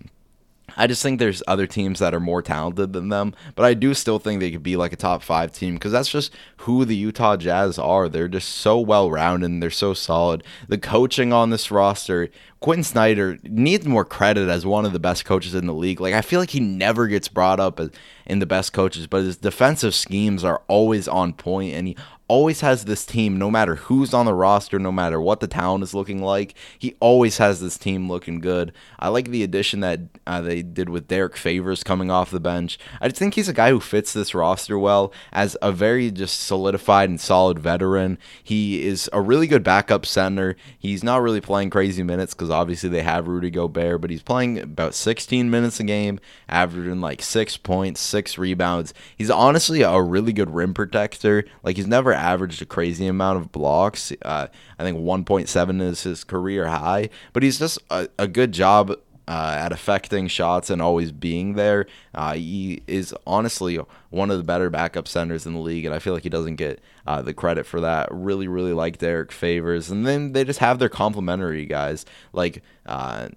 I just think there's other teams that are more talented than them, but I do still think they could be like a top five team because that's just who the Utah Jazz are. They're just so well rounded and they're so solid. The coaching on this roster, Quin Snyder needs more credit as one of the best coaches in the league. Like I feel like he never gets brought up as in the best coaches, but his defensive schemes are always on point and he always has this team, no matter who's on the roster, no matter what the town is looking like, he always has this team looking good. I like the addition that uh, they did with Derrick Favors coming off the bench. I just think he's a guy who fits this roster well as a very just solidified and solid veteran. He is a really good backup center. He's not really playing crazy minutes because obviously they have Rudy Gobert, but he's playing about 16 minutes a game, averaging like six points, six rebounds. He's honestly a really good rim protector. Like he's never averaged a crazy amount of blocks. Uh, I think 1.7 is his career high, but he's just a, a good job uh, at affecting shots and always being there. Uh, he is honestly one of the better backup centers in the league, and I feel like he doesn't get uh, the credit for that. Really, really like Derrick Favors, and then they just have their complementary guys like uh,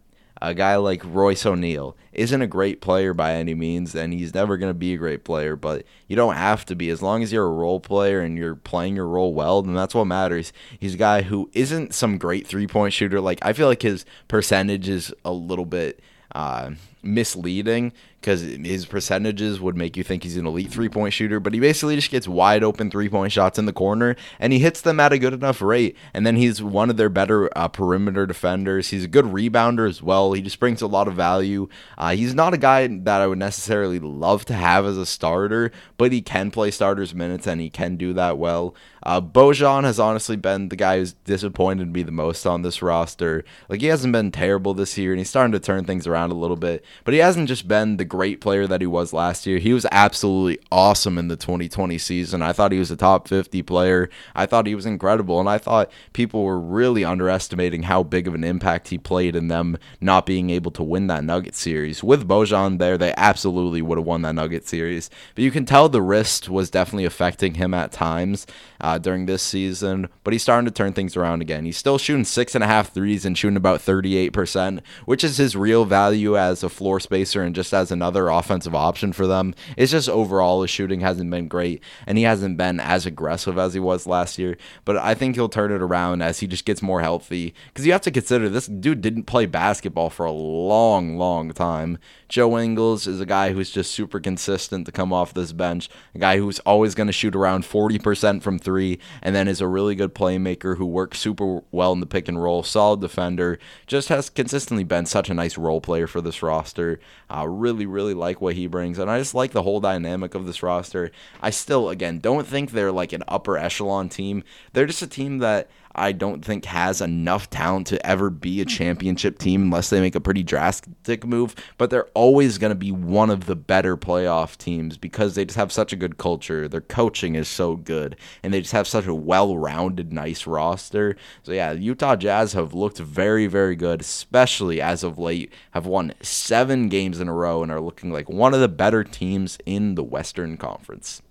a guy like Royce O'Neale isn't a great player by any means, and he's never going to be a great player, but you don't have to be. As long as you're a role player and you're playing your role well, then that's what matters. He's a guy who isn't some great three point shooter. Like, I feel like his percentage is a little bit uh, misleading because his percentages would make you think he's an elite three point shooter, but he basically just gets wide open three point shots in the corner and he hits them at a good enough rate. And then he's one of their better uh, perimeter defenders. He's a good rebounder as well. He just brings a lot of value. Uh, he's not a guy that I would necessarily love to have as a starter, but he can play starters minutes and he can do that well. Uh, Bojan has honestly been the guy who's disappointed me the most on this roster. Like he hasn't been terrible this year and he's starting to turn things around a little bit, but he hasn't just been the great player that he was last year. He was absolutely awesome in the 2020 season. I thought he was a top 50 player. I thought he was incredible. And I thought people were really underestimating how big of an impact he played in them not being able to win that Nugget series. With Bojan there, they absolutely would have won that Nugget series. But you can tell the wrist was definitely affecting him at times uh, during this season. But he's starting to turn things around again. He's still shooting six and a half threes and shooting about 38%, which is his real value as a floor spacer and just as an another offensive option for them. It's just overall his shooting hasn't been great, and he hasn't been as aggressive as he was last year. But I think he'll turn it around as he just gets more healthy. Because you have to consider this dude didn't play basketball for a long, long time. Joe Ingles is a guy who's just super consistent to come off this bench, a guy who's always going to shoot around 40% from three, and then is a really good playmaker who works super well in the pick and roll, solid defender, just has consistently been such a nice role player for this roster. Uh, really, really like what he brings, and I just like the whole dynamic of this roster. I still, again, don't think they're like an upper echelon team. They're just a team that I don't think has enough talent to ever be a championship team unless they make a pretty drastic move. But they're always going to be one of the better playoff teams because they just have such a good culture. Their coaching is so good, and they just have such a well-rounded, nice roster. So yeah, Utah Jazz have looked very, very good, especially as of late. Have won seven games in a row and are looking like one of the better teams in the Western Conference.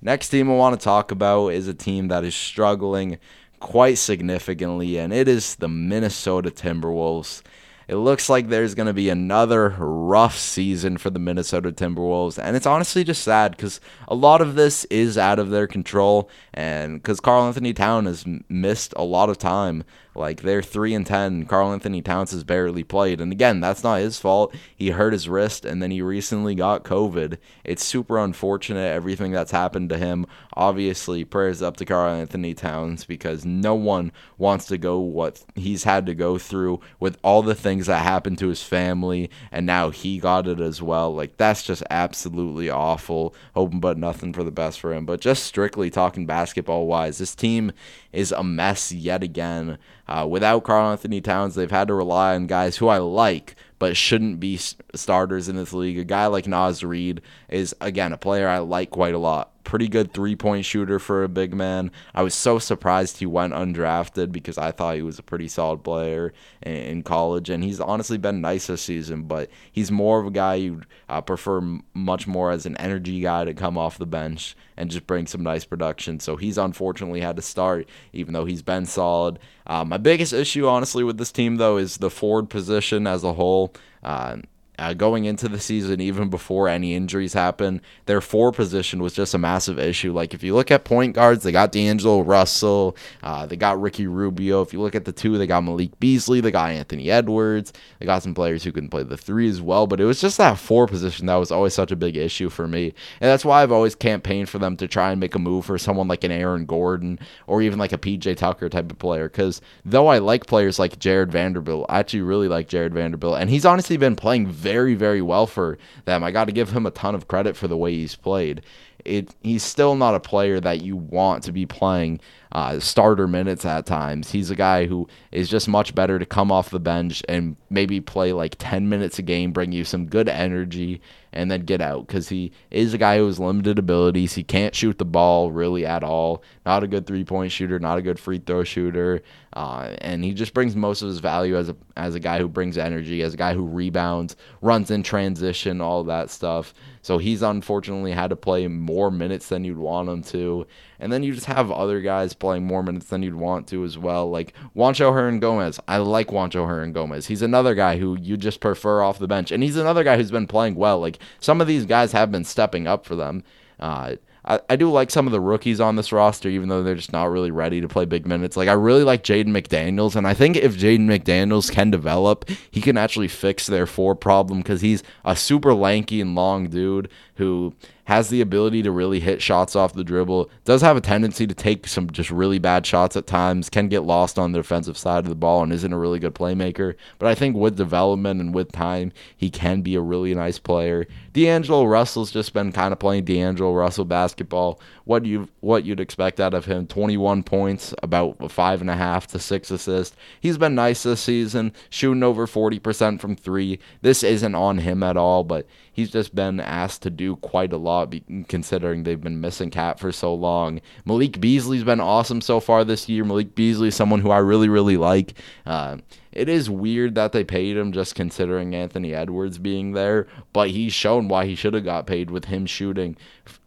Next team I want to talk about is a team that is struggling quite significantly, and it is the Minnesota Timberwolves. It looks like there's going to be another rough season for the Minnesota Timberwolves. And it's honestly just sad because a lot of this is out of their control. And because Karl-Anthony Town has missed a lot of time like they're three and ten. Karl-Anthony Towns has barely played, and again, that's not his fault. He hurt his wrist, and then he recently got COVID. It's super unfortunate everything that's happened to him. Obviously, prayers up to Karl-Anthony Towns because no one wants to go what he's had to go through with all the things that happened to his family, and now he got it as well. Like that's just absolutely awful. Hoping but nothing for the best for him. But just strictly talking basketball wise, this team is a mess yet again. Uh, without Karl-Anthony Towns, they've had to rely on guys who I like, but shouldn't be starters in this league. A guy like Naz Reid is, again, a player I like quite a lot pretty good three point shooter for a big man. I was so surprised he went undrafted because I thought he was a pretty solid player in, college, and he's honestly been nice this season. But he's more of a guy you'd uh, prefer much more as an energy guy to come off the bench and just bring some nice production. So he's unfortunately had to start, even though he's been solid. Uh, my biggest issue, honestly, with this team though is the forward position as a whole. Uh, uh, going into the season, even before any injuries happened, their four position was just a massive issue. Like if you look at point guards, they got D'Angelo Russell, uh, they got Ricky Rubio. If you look at the two, they got Malik Beasley, they got Anthony Edwards, they got some players who can play the three as well. But it was just that four position that was always such a big issue for me, and that's why I've always campaigned for them to try and make a move for someone like an Aaron Gordon or even like a PJ Tucker type of player. Because though I like players like Jarred Vanderbilt, I actually really like Jarred Vanderbilt, and he's honestly been playing very very, very well for them. I got to give him a ton of credit for the way he's played. It, he's still not a player that you want to be playing uh, starter minutes at times. He's a guy who is just much better to come off the bench and maybe play like 10 minutes a game, bring you some good energy, and then get out because he is a guy who has limited abilities. He can't shoot the ball really at all. Not a good three point shooter, not a good free throw shooter. Uh, and he just brings most of his value as a as a guy who brings energy, as a guy who rebounds, runs in transition, all that stuff. So he's unfortunately had to play more minutes than you'd want him to. And then you just have other guys playing more minutes than you'd want to as well. Like Juancho Hernangomez. I like Juancho Hernangomez. He's another guy who you just prefer off the bench. And he's another guy who's been playing well. Like some of these guys have been stepping up for them. Uh, I, I do like some of the rookies on this roster, even though they're just not really ready to play big minutes. Like I really like Jaden McDaniels, and I think if Jaden McDaniels can develop, he can actually fix their four problem because he's a super lanky and long dude who has the ability to really hit shots off the dribble, does have a tendency to take some just really bad shots at times, can get lost on the defensive side of the ball, and isn't a really good playmaker. But I think with development and with time, he can be a really nice player. D'Angelo Russell's just been kind of playing D'Angelo Russell basketball. What you what you'd expect out of him? 21 points, about five and a half to six assists. He's been nice this season, shooting over 40% from three. This isn't on him at all, but he's just been asked to do quite a lot considering they've been missing KAT for so long. Malik Beasley's been awesome so far this year. Malik Beasley someone who I really, really like. Uh, it is weird that they paid him just considering Anthony Edwards being there, but he's shown why he should have got paid with him shooting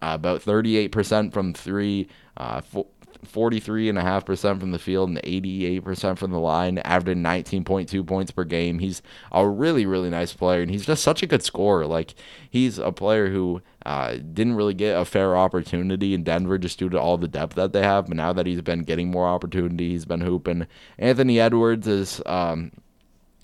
uh, about 38% from three, uh, 43.5% from the field and 88% from the line, averaging 19.2 points per game. He's a really, really nice player, and he's just such a good scorer. Like, he's a player who uh, didn't really get a fair opportunity in Denver just due to all the depth that they have, but now that he's been getting more opportunity, he's been hooping. Anthony Edwards is. Um,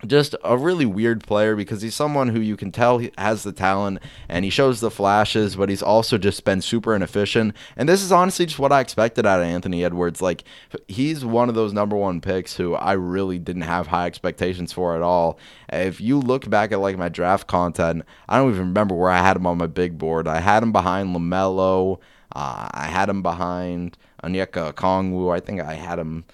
just a really weird player because he's someone who you can tell has the talent and he shows the flashes, but he's also just been super inefficient. And this is honestly just what I expected out of Anthony Edwards. Like he's one of those number one picks who I really didn't have high expectations for at all. If you look back at like my draft content, I don't even remember where I had him on my big board. I had him behind LaMelo. Uh, I had him behind Onyeka Okongwu. I think I had him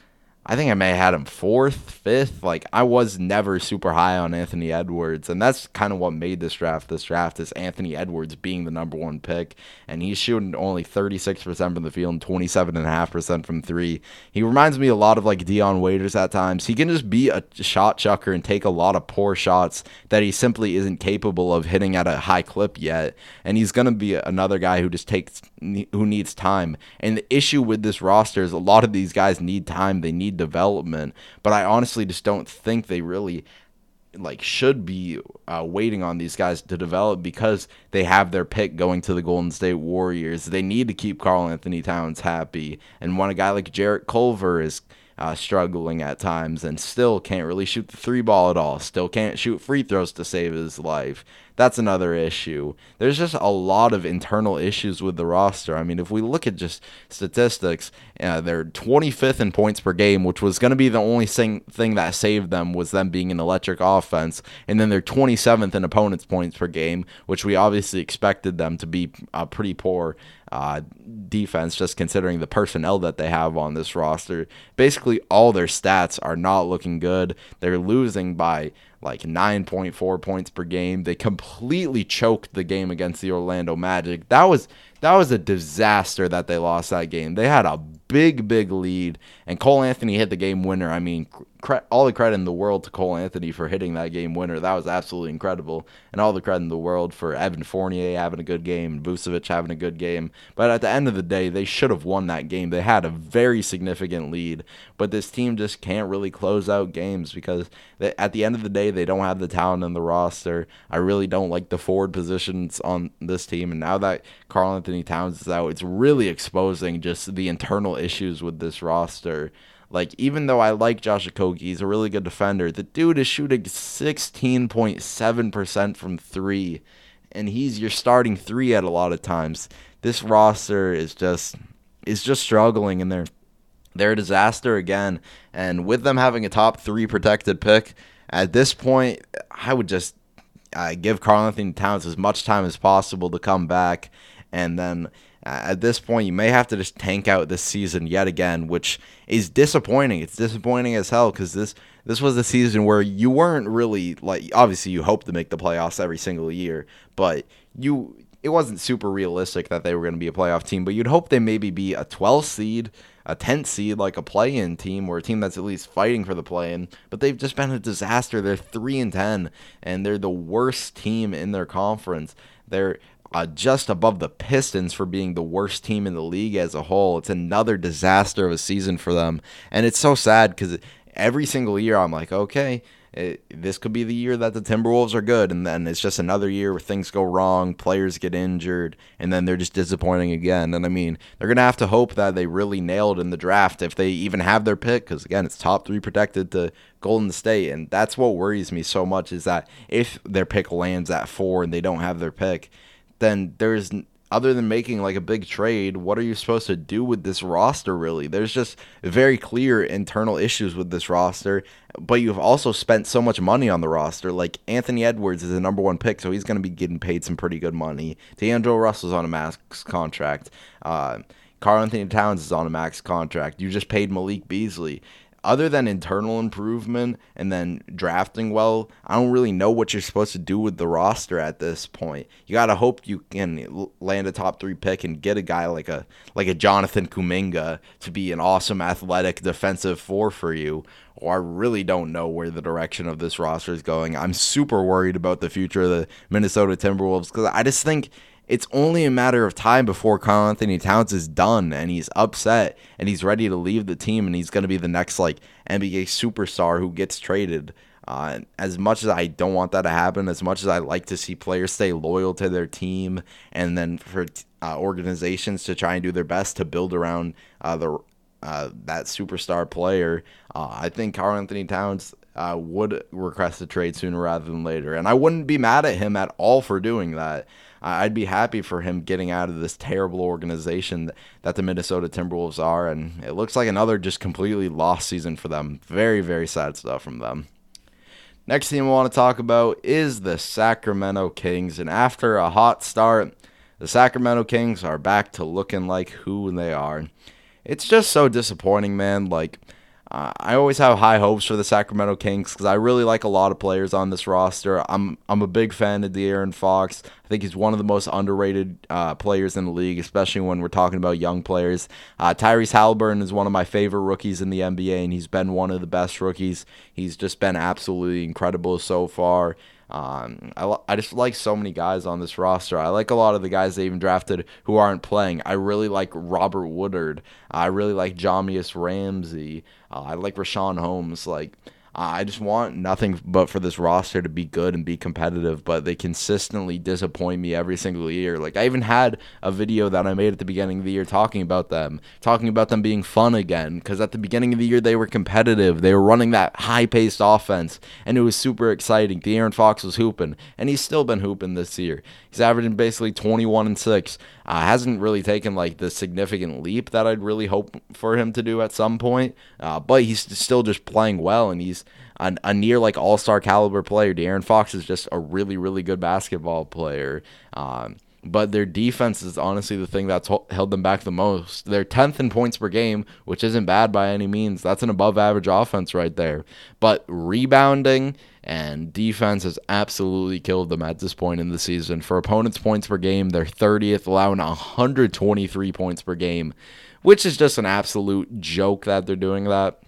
I think I may have had him fourth, fifth. Like I was never super high on Anthony Edwards, and that's kind of what made this draft. This draft is Anthony Edwards being the number one pick, and he's shooting only 36% from the field and 27.5% from three. He reminds me a lot of like Dion Waiters at times. He can just be a shot chucker and take a lot of poor shots that he simply isn't capable of hitting at a high clip yet, and he's gonna be another guy who just takes who needs time. And the issue with this roster is a lot of these guys need time. They need development, but I honestly just don't think they really like should be uh, waiting on these guys to develop because they have their pick going to the Golden State Warriors. They need to keep Karl-Anthony Towns happy, and when a guy like Jarrett Culver is uh, struggling at times and still can't really shoot the three ball at all, still can't shoot free throws to save his life. That's another issue. There's just a lot of internal issues with the roster. I mean, if we look at just statistics, uh, they're 25th in points per game, which was going to be the only thing, thing that saved them was them being an electric offense. And then they're 27th in opponents' points per game, which we obviously expected them to be uh, pretty poor uh, defense, just considering the personnel that they have on this roster. Basically, all their stats are not looking good. They're losing by like 9.4 points per game. They completely choked the game against the Orlando Magic. That was that was a disaster that they lost that game. They had a big, big lead, and Cole Anthony hit the game winner. I mean, cre- all the credit in the world to Cole Anthony for hitting that game winner. That was absolutely incredible, and all the credit in the world for Evan Fournier having a good game, Vucevic having a good game. But at the end of the day, they should have won that game. They had a very significant lead, but this team just can't really close out games because they, at the end of the day, they don't have the talent in the roster. I really don't like the forward positions on this team, and now that Karl-Anthony Towns is out, it's really exposing just the internal issues with this roster. Like, even though I like Josh Okogie, he's a really good defender, the dude is shooting 16.7% from three, and he's your starting three at a lot of times. This roster is just is just struggling, and they're they're a disaster again. And with them having a top three protected pick, at this point, I would just uh, give Karl-Anthony Towns as much time as possible to come back and then Uh, at this point, you may have to just tank out this season yet again, which is disappointing. It's disappointing as hell because this this was a season where you weren't really like obviously you hope to make the playoffs every single year, but you it wasn't super realistic that they were going to be a playoff team. But you'd hope they maybe be a 12 seed, a 10th seed, like a play-in team or a team that's at least fighting for the play-in. But they've just been a disaster. They're three and 10, and they're the worst team in their conference. They're uh, just above the Pistons for being the worst team in the league as a whole. It's another disaster of a season for them. And it's so sad because every single year I'm like, okay, it, this could be the year that the Timberwolves are good. And then it's just another year where things go wrong, players get injured, and then they're just disappointing again. And I mean, they're going to have to hope that they really nailed in the draft if they even have their pick. Because again, it's top three protected to Golden State. And that's what worries me so much is that if their pick lands at four and they don't have their pick, then there's other than making like a big trade, what are you supposed to do with this roster really? There's just very clear internal issues with this roster, but you've also spent so much money on the roster. Like Anthony Edwards is the number one pick, so he's going to be getting paid some pretty good money. D'Angelo Russell's on a max contract. Uh, Karl-Anthony Towns is on a max contract. You just paid Malik Beasley other than internal improvement and then drafting well, I don't really know what you're supposed to do with the roster at this point. You got to hope you can land a top 3 pick and get a guy like a like a Jonathan Kuminga to be an awesome athletic defensive four for you. Or I really don't know where the direction of this roster is going. I'm super worried about the future of the Minnesota Timberwolves cuz I just think it's only a matter of time before Karl-Anthony Towns is done and he's upset and he's ready to leave the team and he's going to be the next like NBA superstar who gets traded. Uh, as much as I don't want that to happen, as much as I like to see players stay loyal to their team, and then for uh, organizations to try and do their best to build around uh, the uh, that superstar player, uh, I think Karl-Anthony Towns uh, would request a trade sooner rather than later, and I wouldn't be mad at him at all for doing that. I'd be happy for him getting out of this terrible organization that the Minnesota Timberwolves are. And it looks like another just completely lost season for them. Very, very sad stuff from them. Next team I want to talk about is the Sacramento Kings. And after a hot start, the Sacramento Kings are back to looking like who they are. It's just so disappointing, man. Like, I always have high hopes for the Sacramento Kings because I really like a lot of players on this roster. I'm I'm a big fan of De'Aaron Fox. I think he's one of the most underrated uh, players in the league, especially when we're talking about young players. Uh, Tyrese Haliburton is one of my favorite rookies in the NBA, and he's been one of the best rookies. He's just been absolutely incredible so far. Um, I, I just like so many guys on this roster. I like a lot of the guys they even drafted who aren't playing. I really like Robert Woodard. I really like Jahmi'us Ramsey. Uh, I like Richaun Holmes. Like I just want nothing but for this roster to be good and be competitive, but they consistently disappoint me every single year. Like I even had a video that I made at the beginning of the year talking about them, talking about them being fun again because at the beginning of the year they were competitive. They were running that high-paced offense and it was super exciting. De'Aaron Fox was hooping and he's still been hooping this year. He's averaging basically 21 and 6. Uh, hasn't really taken like the significant leap that I'd really hope for him to do at some point, uh, but he's still just playing well and he's a, near like all star caliber player. De'Aaron Fox is just a really, really good basketball player. Um, but their defense is honestly the thing that's held them back the most. They're 10th in points per game, which isn't bad by any means. That's an above average offense right there. But rebounding and defense has absolutely killed them at this point in the season. For opponents' points per game, they're 30th, allowing 123 points per game, which is just an absolute joke that they're doing that.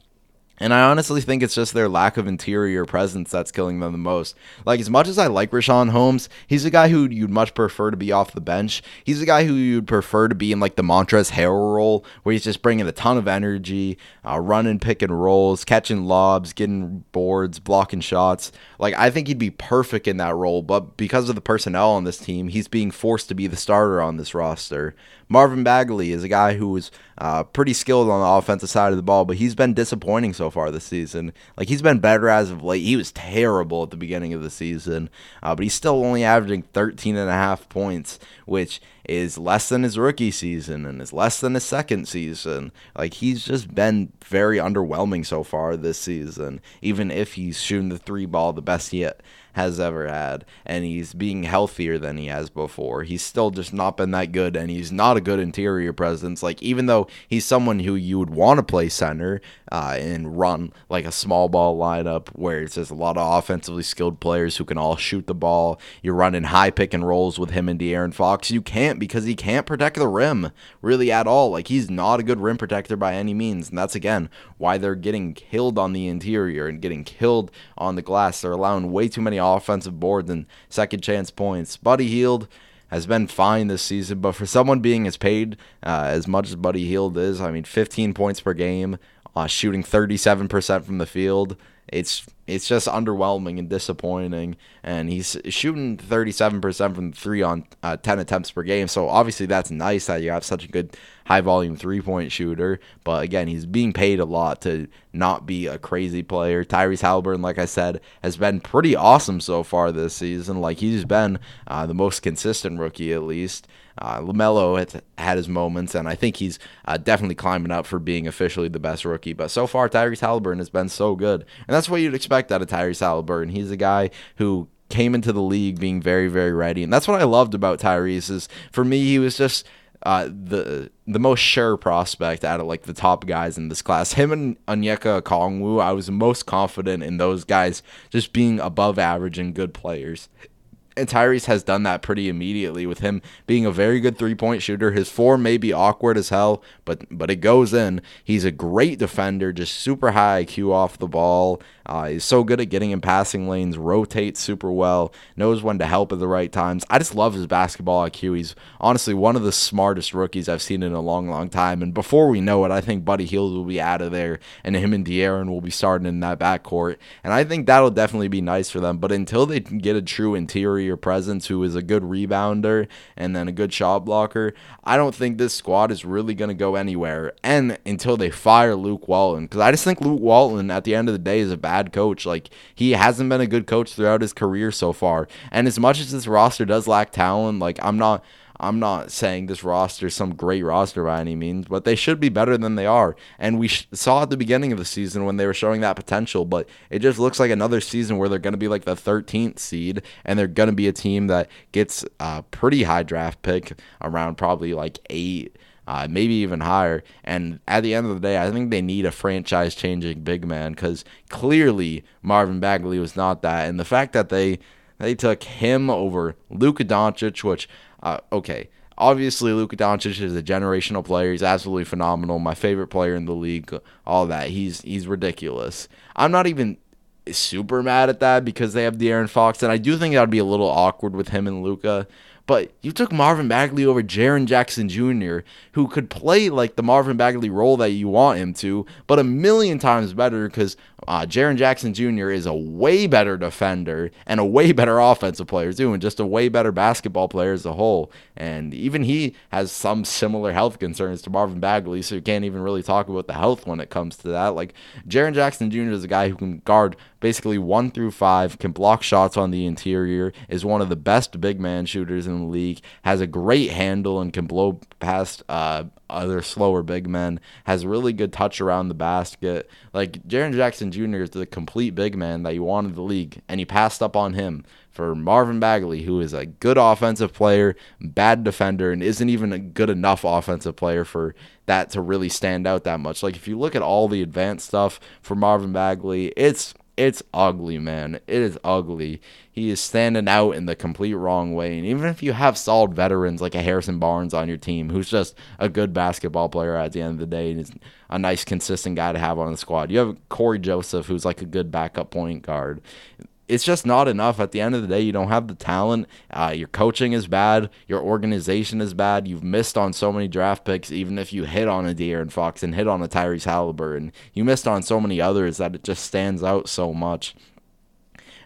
And I honestly think it's just their lack of interior presence that's killing them the most. Like, as much as I like Richaun Holmes, he's a guy who you'd much prefer to be off the bench. He's a guy who you'd prefer to be in, like, the Montrezl Harrell role, where he's just bringing a ton of energy, uh, running pick and rolls, catching lobs, getting boards, blocking shots. Like, I think he'd be perfect in that role, but because of the personnel on this team, he's being forced to be the starter on this roster. Marvin Bagley is a guy who was uh, pretty skilled on the offensive side of the ball, but he's been disappointing so far this season. Like he's been better as of late. He was terrible at the beginning of the season, uh, but he's still only averaging 13 and a half points, which is less than his rookie season and is less than his second season. Like he's just been very underwhelming so far this season, even if he's shooting the three ball the best yet has ever had, and he's being healthier than he has before. He's still just not been that good, and he's not a good interior presence. Like, even though he's someone who you would want to play center uh, and run like a small ball lineup where it's just a lot of offensively skilled players who can all shoot the ball, you're running high pick and rolls with him and De'Aaron Fox. You can't because he can't protect the rim really at all. Like, he's not a good rim protector by any means, and that's again why they're getting killed on the interior and getting killed on the glass. They're allowing way too many offensive boards and second chance points. Buddy Hield has been fine this season, but for someone being as paid uh, as much as Buddy Hield is, I mean, 15 points per game, uh, shooting 37% from the field, it's it's just underwhelming and disappointing. And he's shooting 37% from three on uh, 10 attempts per game. So obviously that's nice that you have such a good high volume three point shooter. But again, he's being paid a lot to not be a crazy player. Tyrese Haliburton, like I said, has been pretty awesome so far this season. Like he's been uh, the most consistent rookie at least. Uh, LaMelo has had his moments, and I think he's uh, definitely climbing up for being officially the best rookie. But so far, Tyrese Haliburton has been so good, and that's what you'd expect out of Tyrese Haliburton. He's a guy who came into the league being very, very ready, and that's what I loved about Tyrese. Is for me, he was just uh, the the most sure prospect out of like the top guys in this class. Him and Onyeka Okongwu, I was most confident in those guys just being above average and good players and Tyrese has done that pretty immediately with him being a very good three-point shooter. His form may be awkward as hell, but but it goes in. He's a great defender, just super high IQ off the ball. Uh, he's so good at getting in passing lanes, rotates super well, knows when to help at the right times. I just love his basketball IQ. He's honestly one of the smartest rookies I've seen in a long, long time. And before we know it, I think Buddy Hield will be out of there, and him and De'Aaron will be starting in that backcourt. And I think that'll definitely be nice for them. But until they get a true interior presence who is a good rebounder and then a good shot blocker, I don't think this squad is really going to go anywhere. And until they fire Luke Walton, because I just think Luke Walton at the end of the day is a bad coach. Like he hasn't been a good coach throughout his career so far. And as much as this roster does lack talent, like I'm not I'm not saying this roster is some great roster by any means, but they should be better than they are. And we sh- saw at the beginning of the season when they were showing that potential, but it just looks like another season where they're going to be like the 13th seed and they're going to be a team that gets a pretty high draft pick around probably like eight uh, maybe even higher. And at the end of the day, I think they need a franchise changing big man because clearly Marvin Bagley was not that. And the fact that they they took him over Luka Doncic, which uh, okay. Obviously, Luka Doncic is a generational player. He's absolutely phenomenal. My favorite player in the league. All that. He's he's ridiculous. I'm not even super mad at that because they have De'Aaron Fox, and I do think that would be a little awkward with him and Luka. But you took Marvin Bagley over Jaren Jackson Jr., who could play like the Marvin Bagley role that you want him to, but a million times better because uh, Jaren Jackson Jr. is a way better defender and a way better offensive player too, and just a way better basketball player as a whole. And even he has some similar health concerns to Marvin Bagley, so you can't even really talk about the health when it comes to that. Like Jaren Jackson Jr. is a guy who can guard basically one through five, can block shots on the interior, is one of the best big man shooters in the league, has a great handle and can blow past uh, other slower big men, has really good touch around the basket. Like Jaren Jackson Jr. is the complete big man that you wanted the league, and he passed up on him for Marvin Bagley, who is a good offensive player, bad defender, and isn't even a good enough offensive player for that to really stand out that much. Like if you look at all the advanced stuff for Marvin Bagley, it's it's ugly, man. It is ugly. He is standing out in the complete wrong way. And even if you have solid veterans like a Harrison Barnes on your team, who's just a good basketball player at the end of the day and is a nice, consistent guy to have on the squad, you have Cory Joseph, who's like a good backup point guard it's just not enough. At the end of the day, you don't have the talent. Uh, your coaching is bad. Your organization is bad. You've missed on so many draft picks, even if you hit on a De'Aaron Fox and hit on a Tyrese Haliburton. You missed on so many others that it just stands out so much.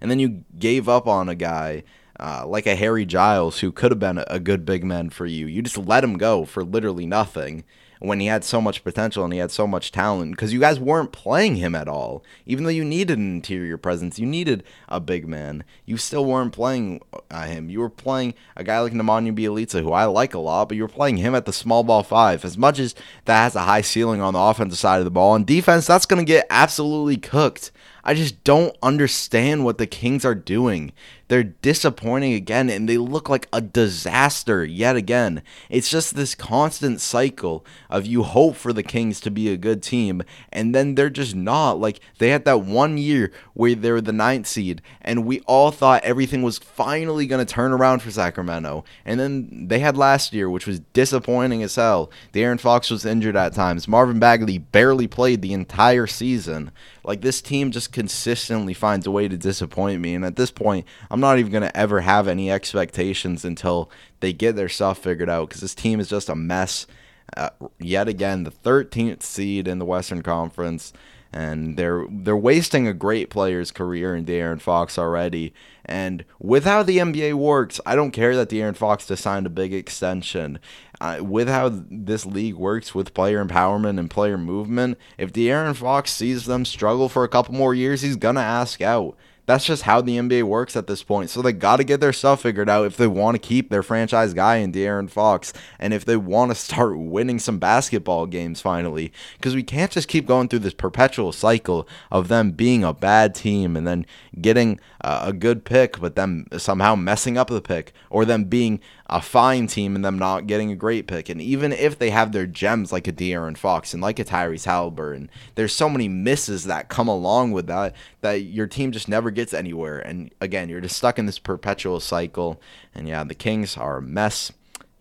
And then you gave up on a guy uh, like a Harry Giles who could have been a good big man for you. You just let him go for literally nothing when he had so much potential and he had so much talent because you guys weren't playing him at all. Even though you needed an interior presence, you needed a big man. You still weren't playing uh, him. You were playing a guy like Nemanja Bjelica, who I like a lot, but you were playing him at the small ball five. As much as that has a high ceiling on the offensive side of the ball, on defense, that's going to get absolutely cooked. I just don't understand what the Kings are doing. They're disappointing again and they look like a disaster yet again. It's just this constant cycle of you hope for the Kings to be a good team and then they're just not. Like they had that one year where they were the ninth seed and we all thought everything was finally going to turn around for Sacramento. And then they had last year, which was disappointing as hell. De'Aaron Fox was injured at times. Marvin Bagley barely played the entire season. Like this team just consistently finds a way to disappoint me. And at this point, I'm not even going to ever have any expectations until they get their stuff figured out because this team is just a mess. Uh, yet again, the 13th seed in the Western Conference, and they're they're wasting a great player's career in De'Aaron Fox already. And with how the NBA works, I don't care that De'Aaron Fox just signed a big extension uh, with how this league works with player empowerment and player movement, if De'Aaron Fox sees them struggle for a couple more years, he's gonna ask out. That's just how the NBA works at this point. So they got to get their stuff figured out if they want to keep their franchise guy in De'Aaron Fox and if they want to start winning some basketball games finally. Because we can't just keep going through this perpetual cycle of them being a bad team and then getting uh, a good pick, but them somehow messing up the pick, or them being a fine team and them not getting a great pick. And even if they have their gems like a De'Aaron Fox and like a Tyrese Haliburton, there's so many misses that come along with that that your team just never gets anywhere. And again, you're just stuck in this perpetual cycle. And yeah, the Kings are a mess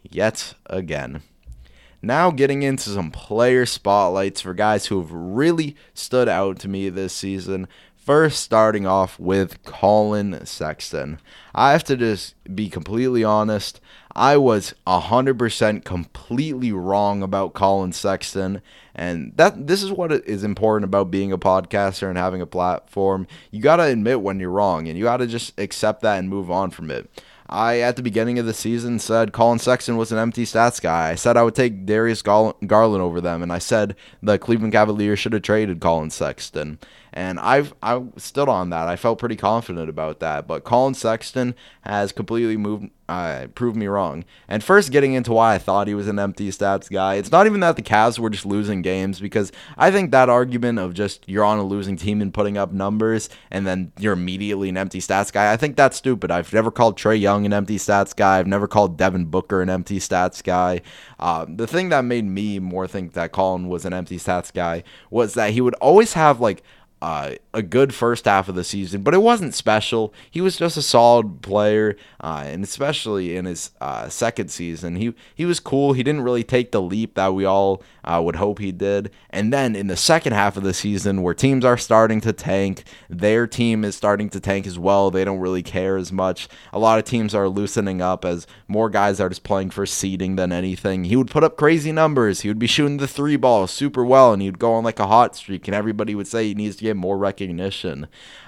yet again. Now, getting into some player spotlights for guys who have really stood out to me this season. First, starting off with Collin Sexton. I have to just be completely honest. I was 100% completely wrong about Collin Sexton. And that this is what is important about being a podcaster and having a platform. You got to admit when you're wrong and you got to just accept that and move on from it. I, at the beginning of the season, said Collin Sexton was an empty stats guy. I said I would take Darius Garland over them, and I said the Cleveland Cavaliers should have traded Collin Sexton. And I've I stood on that. I felt pretty confident about that. But Collin Sexton has completely moved uh, proved me wrong. And first, getting into why I thought he was an empty stats guy, it's not even that the Cavs were just losing games, because I think that argument of just you're on a losing team and putting up numbers and then you're immediately an empty stats guy, I think that's stupid. I've never called Trae Young an empty stats guy. I've never called Devin Booker an empty stats guy. Uh, the thing that made me more think that Collin was an empty stats guy was that he would always have like uh, a good first half of the season, but it wasn't special. He was just a solid player, uh, and especially in his uh, second season, he he was cool. He didn't really take the leap that we all uh, would hope he did. And then in the second half of the season, where teams are starting to tank, their team is starting to tank as well. They don't really care as much. A lot of teams are loosening up as more guys are just playing for seeding than anything. He would put up crazy numbers. He would be shooting the three ball super well, and he'd go on like a hot streak, and everybody would say he needs to get more recognition.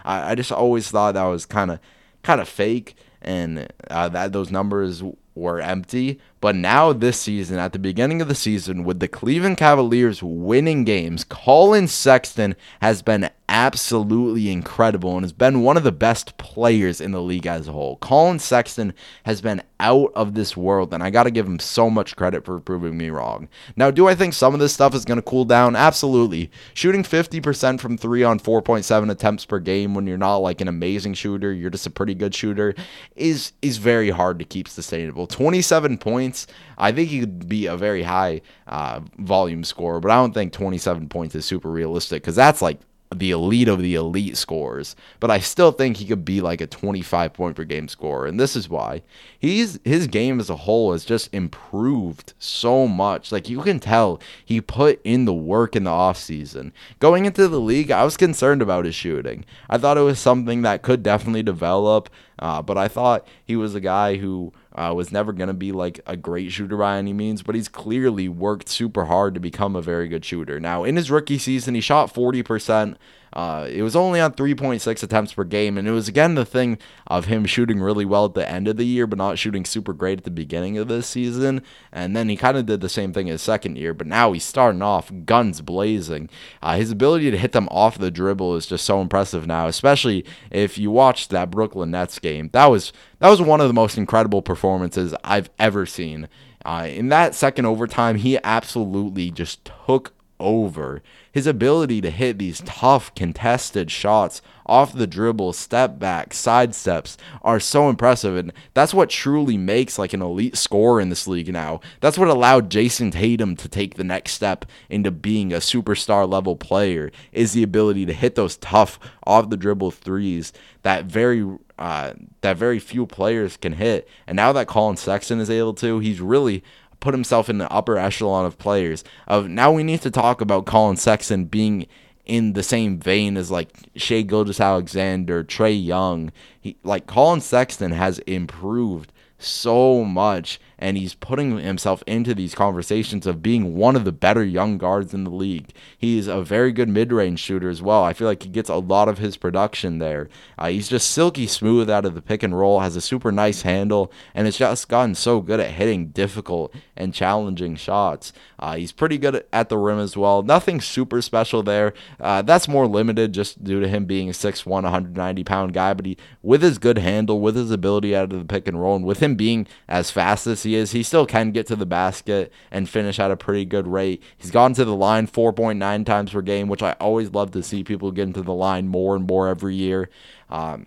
I, I just always thought that was kind of kind of fake and uh, that those numbers were empty. But now this season, at the beginning of the season, with the Cleveland Cavaliers winning games, Collin Sexton has been absolutely incredible and has been one of the best players in the league as a whole. Collin Sexton has been out of this world, and I got to give him so much credit for proving me wrong. Now, do I think some of this stuff is going to cool down? Absolutely. Shooting 50% from three on 4.7 attempts per game when you're not like an amazing shooter, you're just a pretty good shooter, is is very hard to keep sustainable. 27 points, I think he could be a very high uh, volume scorer, but I don't think 27 points is super realistic because that's like the elite of the elite scores, but I still think he could be like a 25 point per game scorer. And this is why he's his game as a whole has just improved so much. Like you can tell he put in the work in the offseason. Going into the league, I was concerned about his shooting. I thought it was something that could definitely develop, uh, but I thought he was a guy who uh, was never going to be like a great shooter by any means, but he's clearly worked super hard to become a very good shooter. Now, in his rookie season, he shot 40%. Uh, it was only on 3.6 attempts per game, and it was again the thing of him shooting really well at the end of the year, but not shooting super great at the beginning of this season. And then he kind of did the same thing his second year, but now he's starting off guns blazing. Uh, his ability to hit them off the dribble is just so impressive now, especially if you watched that Brooklyn Nets game. That was that was one of the most incredible performances I've ever seen. Uh, in that second overtime, he absolutely just took over. His ability to hit these tough, contested shots off the dribble, step back, side steps are so impressive. And that's what truly makes like an elite scorer in this league now. That's what allowed Jayson Tatum to take the next step into being a superstar level player is the ability to hit those tough off the dribble threes that very uh, that very few players can hit. And now that Collin Sexton is able to, he's really put himself in the upper echelon of players. Of now we need to talk about Collin Sexton being in the same vein as like Shai Gilgeous-Alexander, Trae Young. He like Collin Sexton has improved so much and he's putting himself into these conversations of being one of the better young guards in the league. He's a very good mid-range shooter as well. I feel like he gets a lot of his production there. Uh, he's just silky smooth out of the pick and roll, has a super nice handle, and has just gotten so good at hitting difficult and challenging shots. Uh, he's pretty good at the rim as well. Nothing super special there. Uh, that's more limited just due to him being a 6'1", 190 pound guy, but he with his good handle, with his ability out of the pick and roll, and with him being as fast as he he is, he still can get to the basket and finish at a pretty good rate. He's gone to the line 4.9 times per game, which I always love to see people get into the line more and more every year. Um,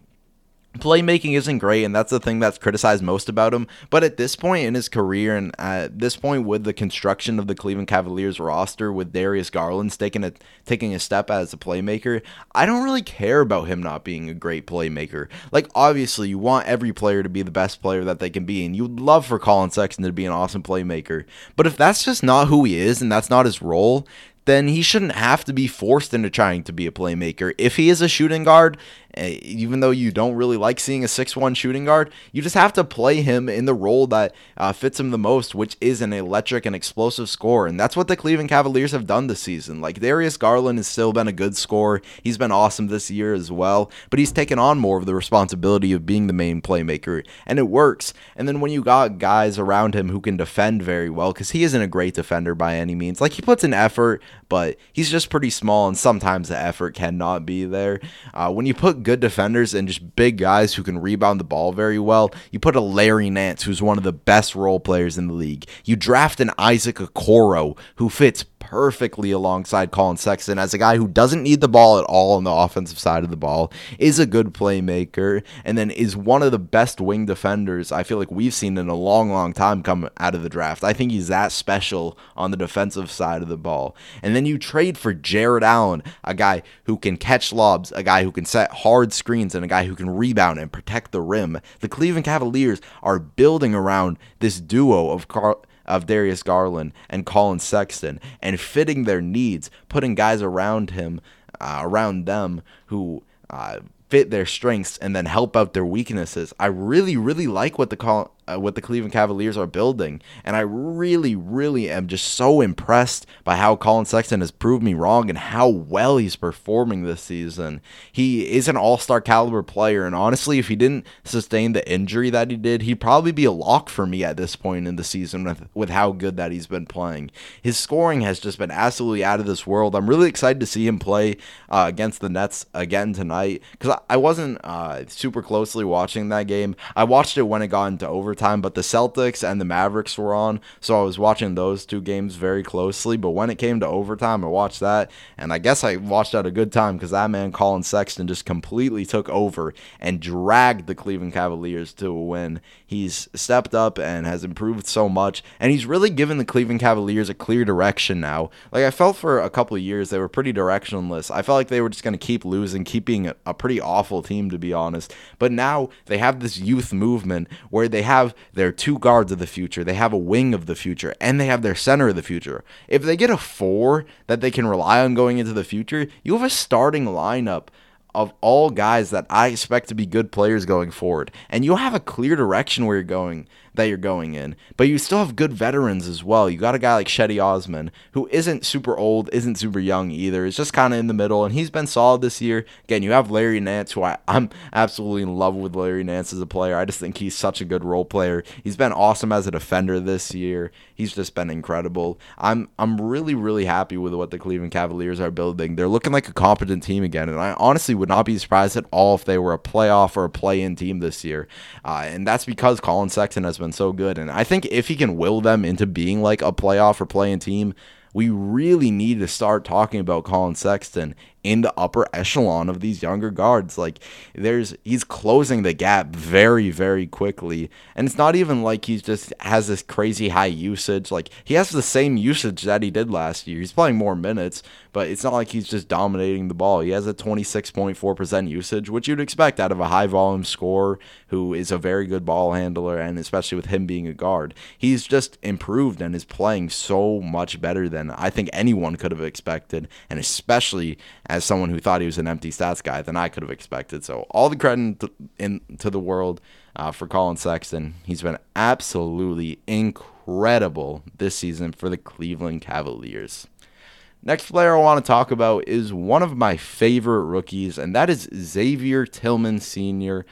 playmaking isn't great and that's the thing that's criticized most about him. But at this point in his career and at this point with the construction of the cleveland cavaliers roster with darius garland taking a taking a step as a playmaker i don't really care about him not being a great playmaker. Like obviously you want every player to be the best player that they can be and you'd love for Collin sexton to be an awesome playmaker. But if that's just not who he is and that's not his role then he shouldn't have to be forced into trying to be a playmaker. If he is a shooting guard even though you don't really like seeing a 6-1 shooting guard, you just have to play him in the role that uh, fits him the most, which is an electric and explosive scorer. And that's what the Cleveland Cavaliers have done this season. Like Darius Garland has still been a good scorer. He's been awesome this year as well, but he's taken on more of the responsibility of being the main playmaker, and it works. And then when you got guys around him who can defend very well, because he isn't a great defender by any means, like he puts an effort, but he's just pretty small, and sometimes the effort cannot be there. Uh, when you put good defenders and just big guys who can rebound the ball very well, you put a Larry Nance, who's one of the best role players in the league. You draft an Isaac Okoro, who fits perfectly alongside Collin Sexton as a guy who doesn't need the ball at all on the offensive side of the ball, is a good playmaker, and then is one of the best wing defenders I feel like we've seen in a long, long time come out of the draft. I think he's that special on the defensive side of the ball. And then you trade for Jarrett Allen, a guy who can catch lobs, a guy who can set hard screens, and a guy who can rebound and protect the rim. The Cleveland Cavaliers are building around this duo of Carl of Darius Garland and Collin Sexton and fitting their needs, putting guys around him, uh, around them who uh, fit their strengths and then help out their weaknesses. I really, really like what the call uh, what the Cleveland Cavaliers are building. And I really, really am just so impressed by how Collin Sexton has proved me wrong and how well he's performing this season. He is an all star caliber player. And honestly, if he didn't sustain the injury that he did, he'd probably be a lock for me at this point in the season with, with how good that he's been playing. His scoring has just been absolutely out of this world. I'm really excited to see him play uh, against the Nets again tonight because I, I wasn't uh, super closely watching that game. I watched it when it got into overtime overtime, but the Celtics and the Mavericks were on, so I was watching those two games very closely. But when it came to overtime, I watched that, and I guess I watched at a good time because that man Collin Sexton just completely took over and dragged the Cleveland Cavaliers to a win. He's stepped up and has improved so much, and he's really given the Cleveland Cavaliers a clear direction now. Like I felt for a couple years they were pretty directionless. I felt like they were just going to keep losing, keep being a, a pretty awful team to be honest. But now they have this youth movement where they have have their two guards of the future, they have a wing of the future, and they have their center of the future. If they get a four that they can rely on going into the future, you have a starting lineup of all guys that I expect to be good players going forward. And you'll have a clear direction where you're going that you're going in. But you still have good veterans as well. You got a guy like Cedi Osman, who isn't super old, isn't super young either. It's just kind of in the middle, and he's been solid this year. Again, you have Larry Nance, who I, I'm absolutely in love with Larry Nance as a player. I just think he's such a good role player. He's been awesome as a defender this year. He's just been incredible. I'm I'm really really happy with what the Cleveland Cavaliers are building. They're looking like a competent team again, and I honestly would not be surprised at all if they were a playoff or a play-in team this year. Uh, and that's because Collin Sexton has been so good. And I think if he can will them into being like a playoff or playing team, we really need to start talking about Collin Sexton in the upper echelon of these younger guards. Like there's he's closing the gap very very quickly, and it's not even like he just has this crazy high usage. Like he has the same usage that he did last year. He's playing more minutes, but it's not like he's just dominating the ball. He has a 26.4% usage, which you'd expect out of a high volume scorer who is a very good ball handler, and especially with him being a guard, he's just improved and is playing so much better than I think anyone could have expected, and especially as someone who thought he was an empty stats guy than I could have expected. So all the credit in to the world uh, for Collin Sexton. He's been absolutely incredible this season for the Cleveland Cavaliers. Next player I want to talk about is one of my favorite rookies, and that is Xavier Tillman Sr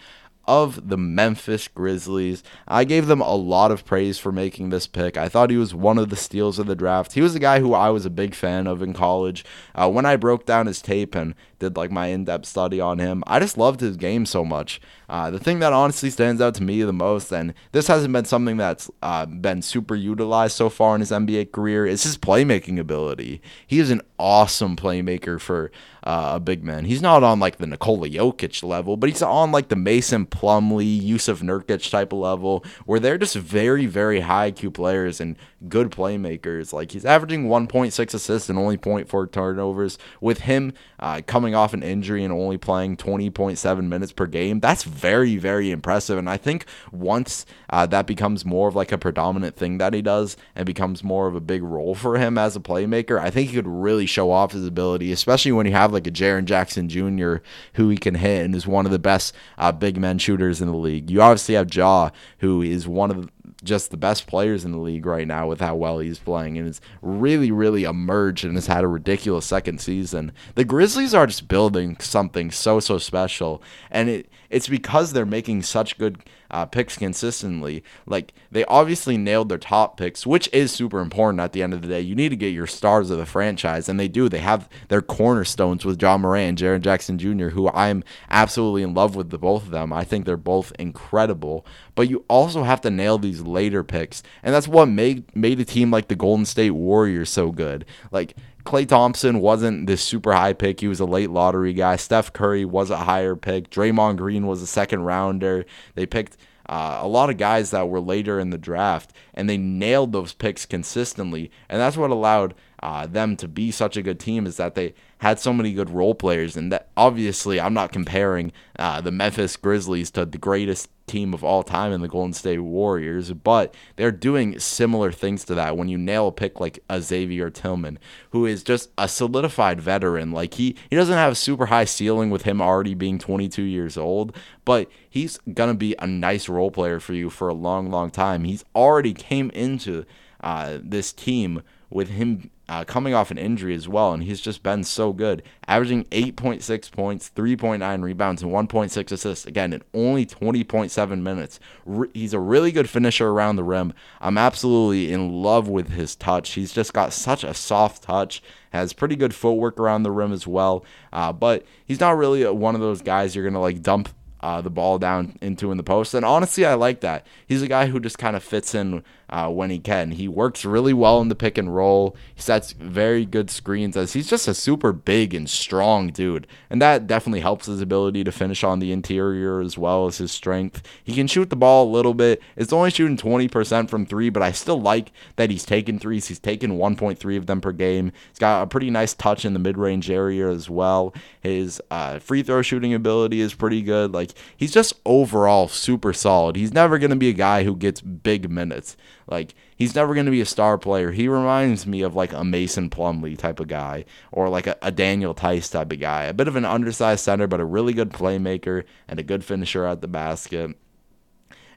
of the Memphis Grizzlies. I gave them a lot of praise for making this pick. I thought he was one of the steals of the draft. He was a guy who I was a big fan of in college. Uh, when I broke down his tape and did like my in-depth study on him, I just loved his game so much. Uh, the thing that honestly stands out to me the most, and this hasn't been something that's uh, been super utilized so far in his NBA career, is his playmaking ability. He is an awesome playmaker for uh, a big man. He's not on like the Nikola Jokic level, but he's on like the Mason Plumlee, Jusuf Nurkic type of level, where they're just very, very high IQ players and good playmakers. Like he's averaging 1.6 assists and only 0.4 turnovers. With him uh, coming off an injury and only playing 20.7 minutes per game, that's very, very impressive. And I think once uh, that becomes more of like a predominant thing that he does and becomes more of a big role for him as a playmaker, I think he could really show off his ability, especially when you have like a Jaren Jackson Jr. who he can hit and is one of the best uh, big men shooters in the league. You obviously have Ja, who is one of the just the best players in the league right now with how well he's playing and it's really really emerged and has had a ridiculous second season the grizzlies are just building something so so special and it it's because they're making such good uh, picks consistently. Like they obviously nailed their top picks, which is super important at the end of the day. You need to get your stars of the franchise, and they do. They have their cornerstones with Ja Morant and Jaren Jackson Jr., who I'm absolutely in love with the both of them. I think they're both incredible. But you also have to nail these later picks, and that's what made made a team like the Golden State Warriors so good. Like Klay Thompson wasn't this super high pick. He was a late lottery guy. Steph Curry was a higher pick. Draymond Green was a second rounder. They picked uh, a lot of guys that were later in the draft, and they nailed those picks consistently. And that's what allowed uh, them to be such a good team is that they had so many good role players. And that obviously, I'm not comparing uh, the Memphis Grizzlies to the greatest team of all time in the Golden State Warriors, but they're doing similar things to that when you nail a pick like a Xavier Tillman, who is just a solidified veteran. Like he he doesn't have a super high ceiling with him already being 22 years old, but he's gonna be a nice role player for you for a long, long time. He's already came into uh, this team with him uh, coming off an injury as well, and he's just been so good, averaging 8.6 points, 3.9 rebounds, and 1.6 assists. Again, in only 20.7 minutes. Re- he's a really good finisher around the rim. I'm absolutely in love with his touch. He's just got such a soft touch, has pretty good footwork around the rim as well. Uh, but he's not really a, one of those guys you're gonna like dump uh, the ball down into in the post. And honestly, I like that. He's a guy who just kind of fits in uh, when he can. He works really well in the pick and roll. He sets very good screens as he's just a super big and strong dude. And that definitely helps his ability to finish on the interior as well as his strength. He can shoot the ball a little bit. It's only shooting 20% from three, but I still like that he's taking threes. He's taken 1.3 of them per game. He's got a pretty nice touch in the mid range area as well. His uh, free throw shooting ability is pretty good. Like, he's just overall super solid. He's never going to be a guy who gets big minutes. Like he's never going to be a star player. He reminds me of like a Mason Plumlee type of guy or like a, a, Daniel Theis type of guy. A bit of an undersized center, but a really good playmaker and a good finisher at the basket.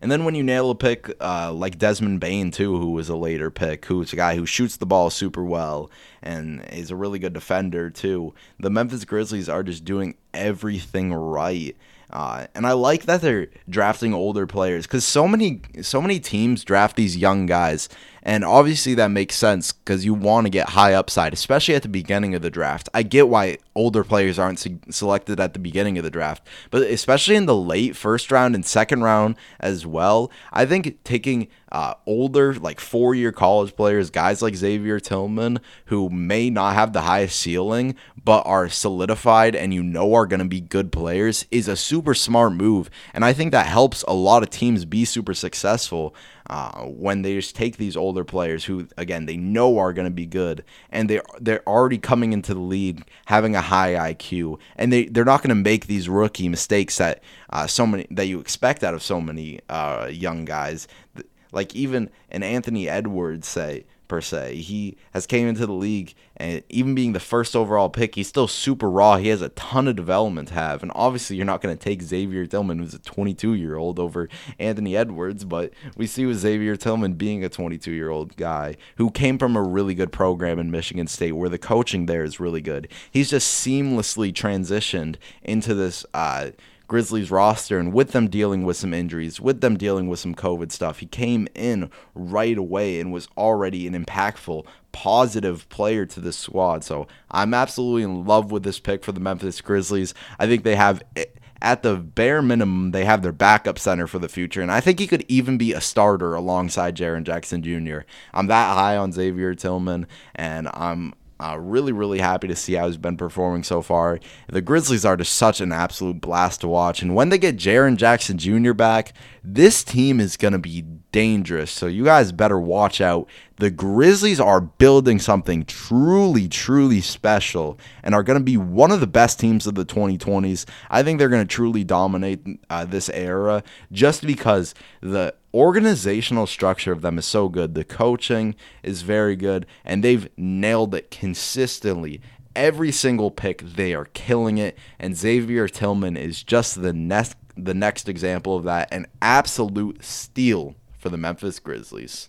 And then when you nail a pick uh, like Desmond Bane too, who was a later pick, who's a guy who shoots the ball super well and is a really good defender too, the Memphis Grizzlies are just doing everything right. Uh, and I like that they're drafting older players because so many so many teams draft these young guys and obviously, that makes sense because you want to get high upside, especially at the beginning of the draft. I get why older players aren't se- selected at the beginning of the draft, but especially in the late first round and second round as well. I think taking uh, older, like four year college players, guys like Xavier Tillman, who may not have the highest ceiling, but are solidified and you know are going to be good players, is a super smart move. And I think that helps a lot of teams be super successful uh, when they just take these older players who, again, they know are going to be good, and they they're already coming into the league having a high IQ, and they they're not going to make these rookie mistakes that uh, so many that you expect out of so many uh, young guys. Like even an Anthony Edwards say per se. He has came into the league and even being the first overall pick, he's still super raw. He has a ton of development to have. And obviously you're not going to take Xavier Tillman, who's a 22 year old, over Anthony Edwards, but we see with Xavier Tillman being a 22 year old guy who came from a really good program in Michigan State where the coaching there is really good. He's just seamlessly transitioned into this uh, Grizzlies roster and with them dealing with some injuries, with them dealing with some COVID stuff, he came in right away and was already an impactful, positive player to this squad. So I'm absolutely in love with this pick for the Memphis Grizzlies. I think they have. Eh, at the bare minimum, they have their backup center for the future, and I think he could even be a starter alongside Jaren Jackson Jr. I'm that high on Xavier Tillman, and I'm uh, really, really happy to see how he's been performing so far. The Grizzlies are just such an absolute blast to watch. And when they get Jaren Jackson Jr. back, this team is going to be dangerous. So you guys better watch out. The Grizzlies are building something truly, truly special and are going to be one of the best teams of the 2020s. I think they're going to truly dominate uh, this era just because the organizational structure of them is so good. The coaching is very good, and they've nailed it consistently. Every single pick, they are killing it, and Xavier Tillman is just the next the next example of that. An absolute steal for the Memphis Grizzlies.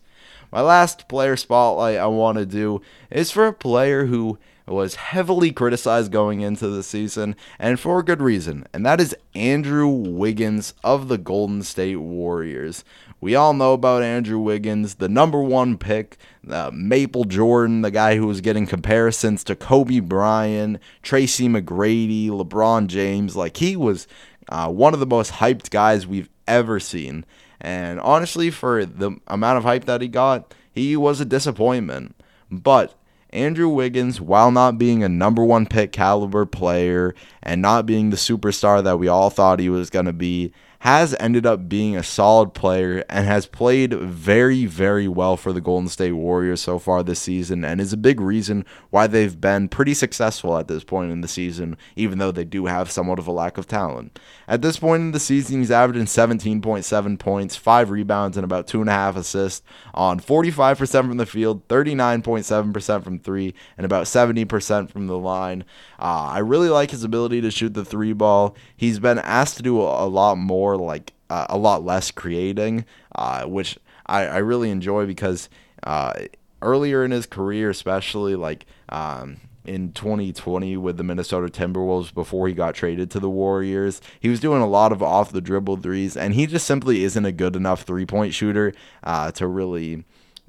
My last player spotlight I want to do is for a player who was heavily criticized going into the season, and for a good reason, and that is Andrew Wiggins of the Golden State Warriors. We all know about Andrew Wiggins, the number one pick, uh, Maple Jordan, the guy who was getting comparisons to Kobe Bryant, Tracy McGrady, LeBron James. Like, he was uh, one of the most hyped guys we've ever seen. And honestly, for the amount of hype that he got, he was a disappointment. But Andrew Wiggins, while not being a number one pick caliber player and not being the superstar that we all thought he was going to be, has ended up being a solid player and has played very, very well for the Golden State Warriors so far this season and is a big reason why they've been pretty successful at this point in the season, even though they do have somewhat of a lack of talent. At this point in the season, he's averaging 17.7 points, 5 rebounds, and about 2.5 assists on 45% from the field, 39.7% from 3, and about 70% from the line. Uh, I really like his ability to shoot the 3 ball. He's been asked to do a, a lot more like uh, a lot less creating, uh, which I, I, really enjoy because uh, earlier in his career, especially like um, in 2020 with the Minnesota Timberwolves before he got traded to the Warriors, he was doing a lot of off the dribble threes, and he just simply isn't a good enough three point shooter uh, to really.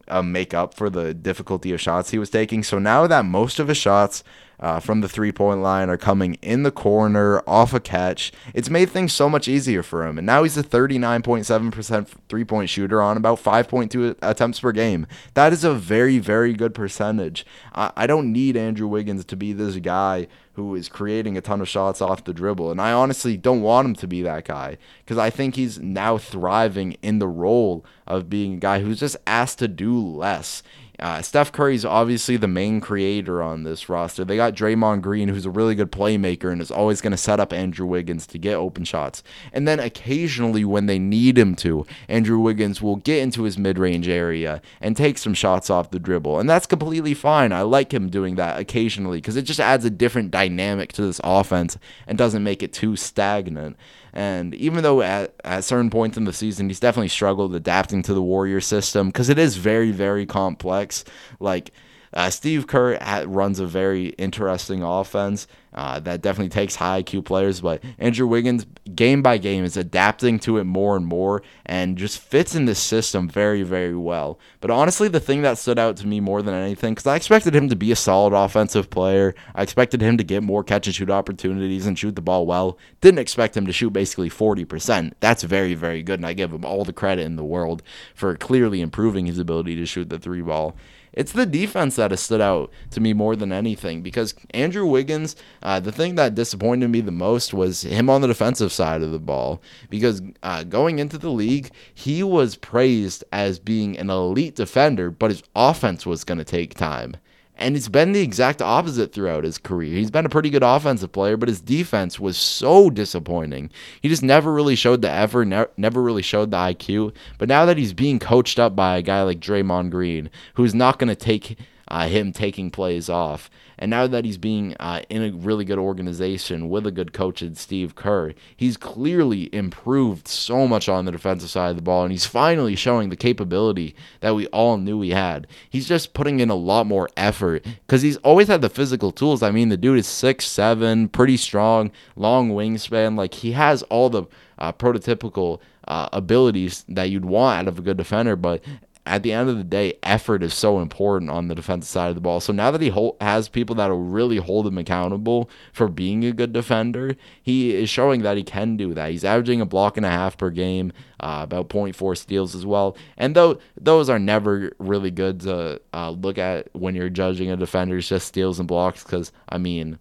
Uh, make up for the difficulty of shots he was taking. So now that most of his shots uh, from the three point line are coming in the corner off a catch. It's made things so much easier for him. And now he's a 39.7% three point shooter on about 5.2 attempts per game. That is a very, very good percentage. I, I don't need Andrew Wiggins to be this guy who is creating a ton of shots off the dribble. And I honestly don't want him to be that guy because I think he's now thriving in the role of being a guy who's just asked to do less. Uh, Steph Curry's obviously the main creator on this roster. They got Draymond Green, who's a really good playmaker and is always going to set up Andrew Wiggins to get open shots. And then occasionally, when they need him to, Andrew Wiggins will get into his mid range area and take some shots off the dribble. And that's completely fine. I like him doing that occasionally because it just adds a different dynamic to this offense and doesn't make it too stagnant. And even though at, at certain points in the season he's definitely struggled adapting to the Warrior system because it is very, very complex. Like uh, Steve Kerr runs a very interesting offense uh, that definitely takes high IQ players, but Andrew Wiggins, game by game, is adapting to it more and more and just fits in this system very, very well. But honestly, the thing that stood out to me more than anything, because I expected him to be a solid offensive player, I expected him to get more catch and shoot opportunities and shoot the ball well. Didn't expect him to shoot basically 40%. That's very, very good, and I give him all the credit in the world for clearly improving his ability to shoot the three ball. It's the defense that has stood out to me more than anything because Andrew Wiggins, uh, the thing that disappointed me the most was him on the defensive side of the ball because uh, going into the league, he was praised as being an elite defender, but his offense was going to take time. And it's been the exact opposite throughout his career. He's been a pretty good offensive player, but his defense was so disappointing. He just never really showed the effort, ne- never really showed the IQ. But now that he's being coached up by a guy like Draymond Green, who's not going to take uh, him taking plays off, and now that he's being uh, in a really good organization with a good coach in Steve Kerr, he's clearly improved so much on the defensive side of the ball, and he's finally showing the capability that we all knew he had. He's just putting in a lot more effort because he's always had the physical tools. I mean, the dude is six seven, pretty strong, long wingspan. Like he has all the uh, prototypical uh, abilities that you'd want out of a good defender, but at the end of the day, effort is so important on the defensive side of the ball. So now that he has people that will really hold him accountable for being a good defender, he is showing that he can do that. He's averaging a block and a half per game, uh, about 0.4 steals as well. And though those are never really good to uh, look at when you're judging a defender, it's just steals and blocks, because I mean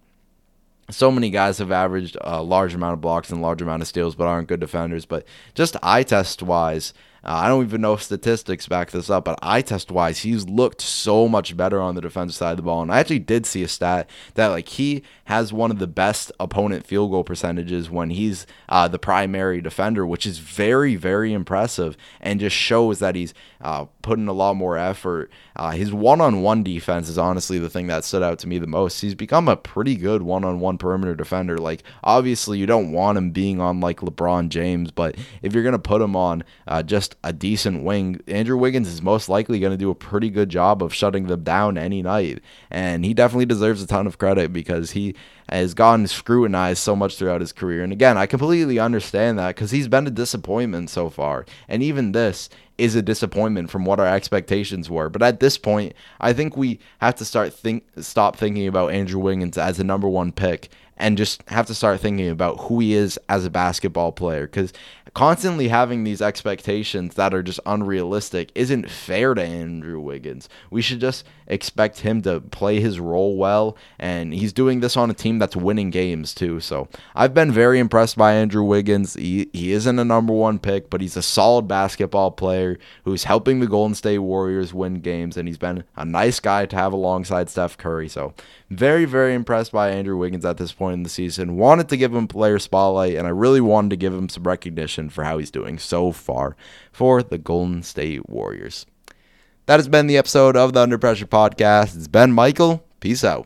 so many guys have averaged a large amount of blocks and large amount of steals, but aren't good defenders. But just eye test wise, uh, I don't even know if statistics back this up, but eye test wise, he's looked so much better on the defensive side of the ball. And I actually did see a stat that like he has one of the best opponent field goal percentages when he's uh, the primary defender, which is very very impressive and just shows that he's uh, putting a lot more effort. Uh, his one-on-one defense is honestly the thing that stood out to me the most. He's become a pretty good one-on-one perimeter defender. Like obviously you don't want him being on like LeBron James, but if you're gonna put him on uh, just a decent wing, Andrew Wiggins is most likely going to do a pretty good job of shutting them down any night. And he definitely deserves a ton of credit because he has gotten scrutinized so much throughout his career. And again, I completely understand that because he's been a disappointment so far. And even this is a disappointment from what our expectations were. But at this point, I think we have to start think stop thinking about Andrew Wiggins as a number one pick and just have to start thinking about who he is as a basketball player because constantly having these expectations that are just unrealistic isn't fair to Andrew Wiggins. We should just expect him to play his role well, and he's doing this on a team that's winning games too. So I've been very impressed by Andrew Wiggins. He, he isn't a number one pick, but he's a solid basketball player who's helping the Golden State Warriors win games, and he's been a nice guy to have alongside Steph Curry. So very, very impressed by Andrew Wiggins at this point in the season. Wanted to give him player spotlight, and I really wanted to give him some recognition for how he's doing so far for the Golden State Warriors. That has been the episode of the Under Pressure Podcast. It's Ben Michael. Peace out.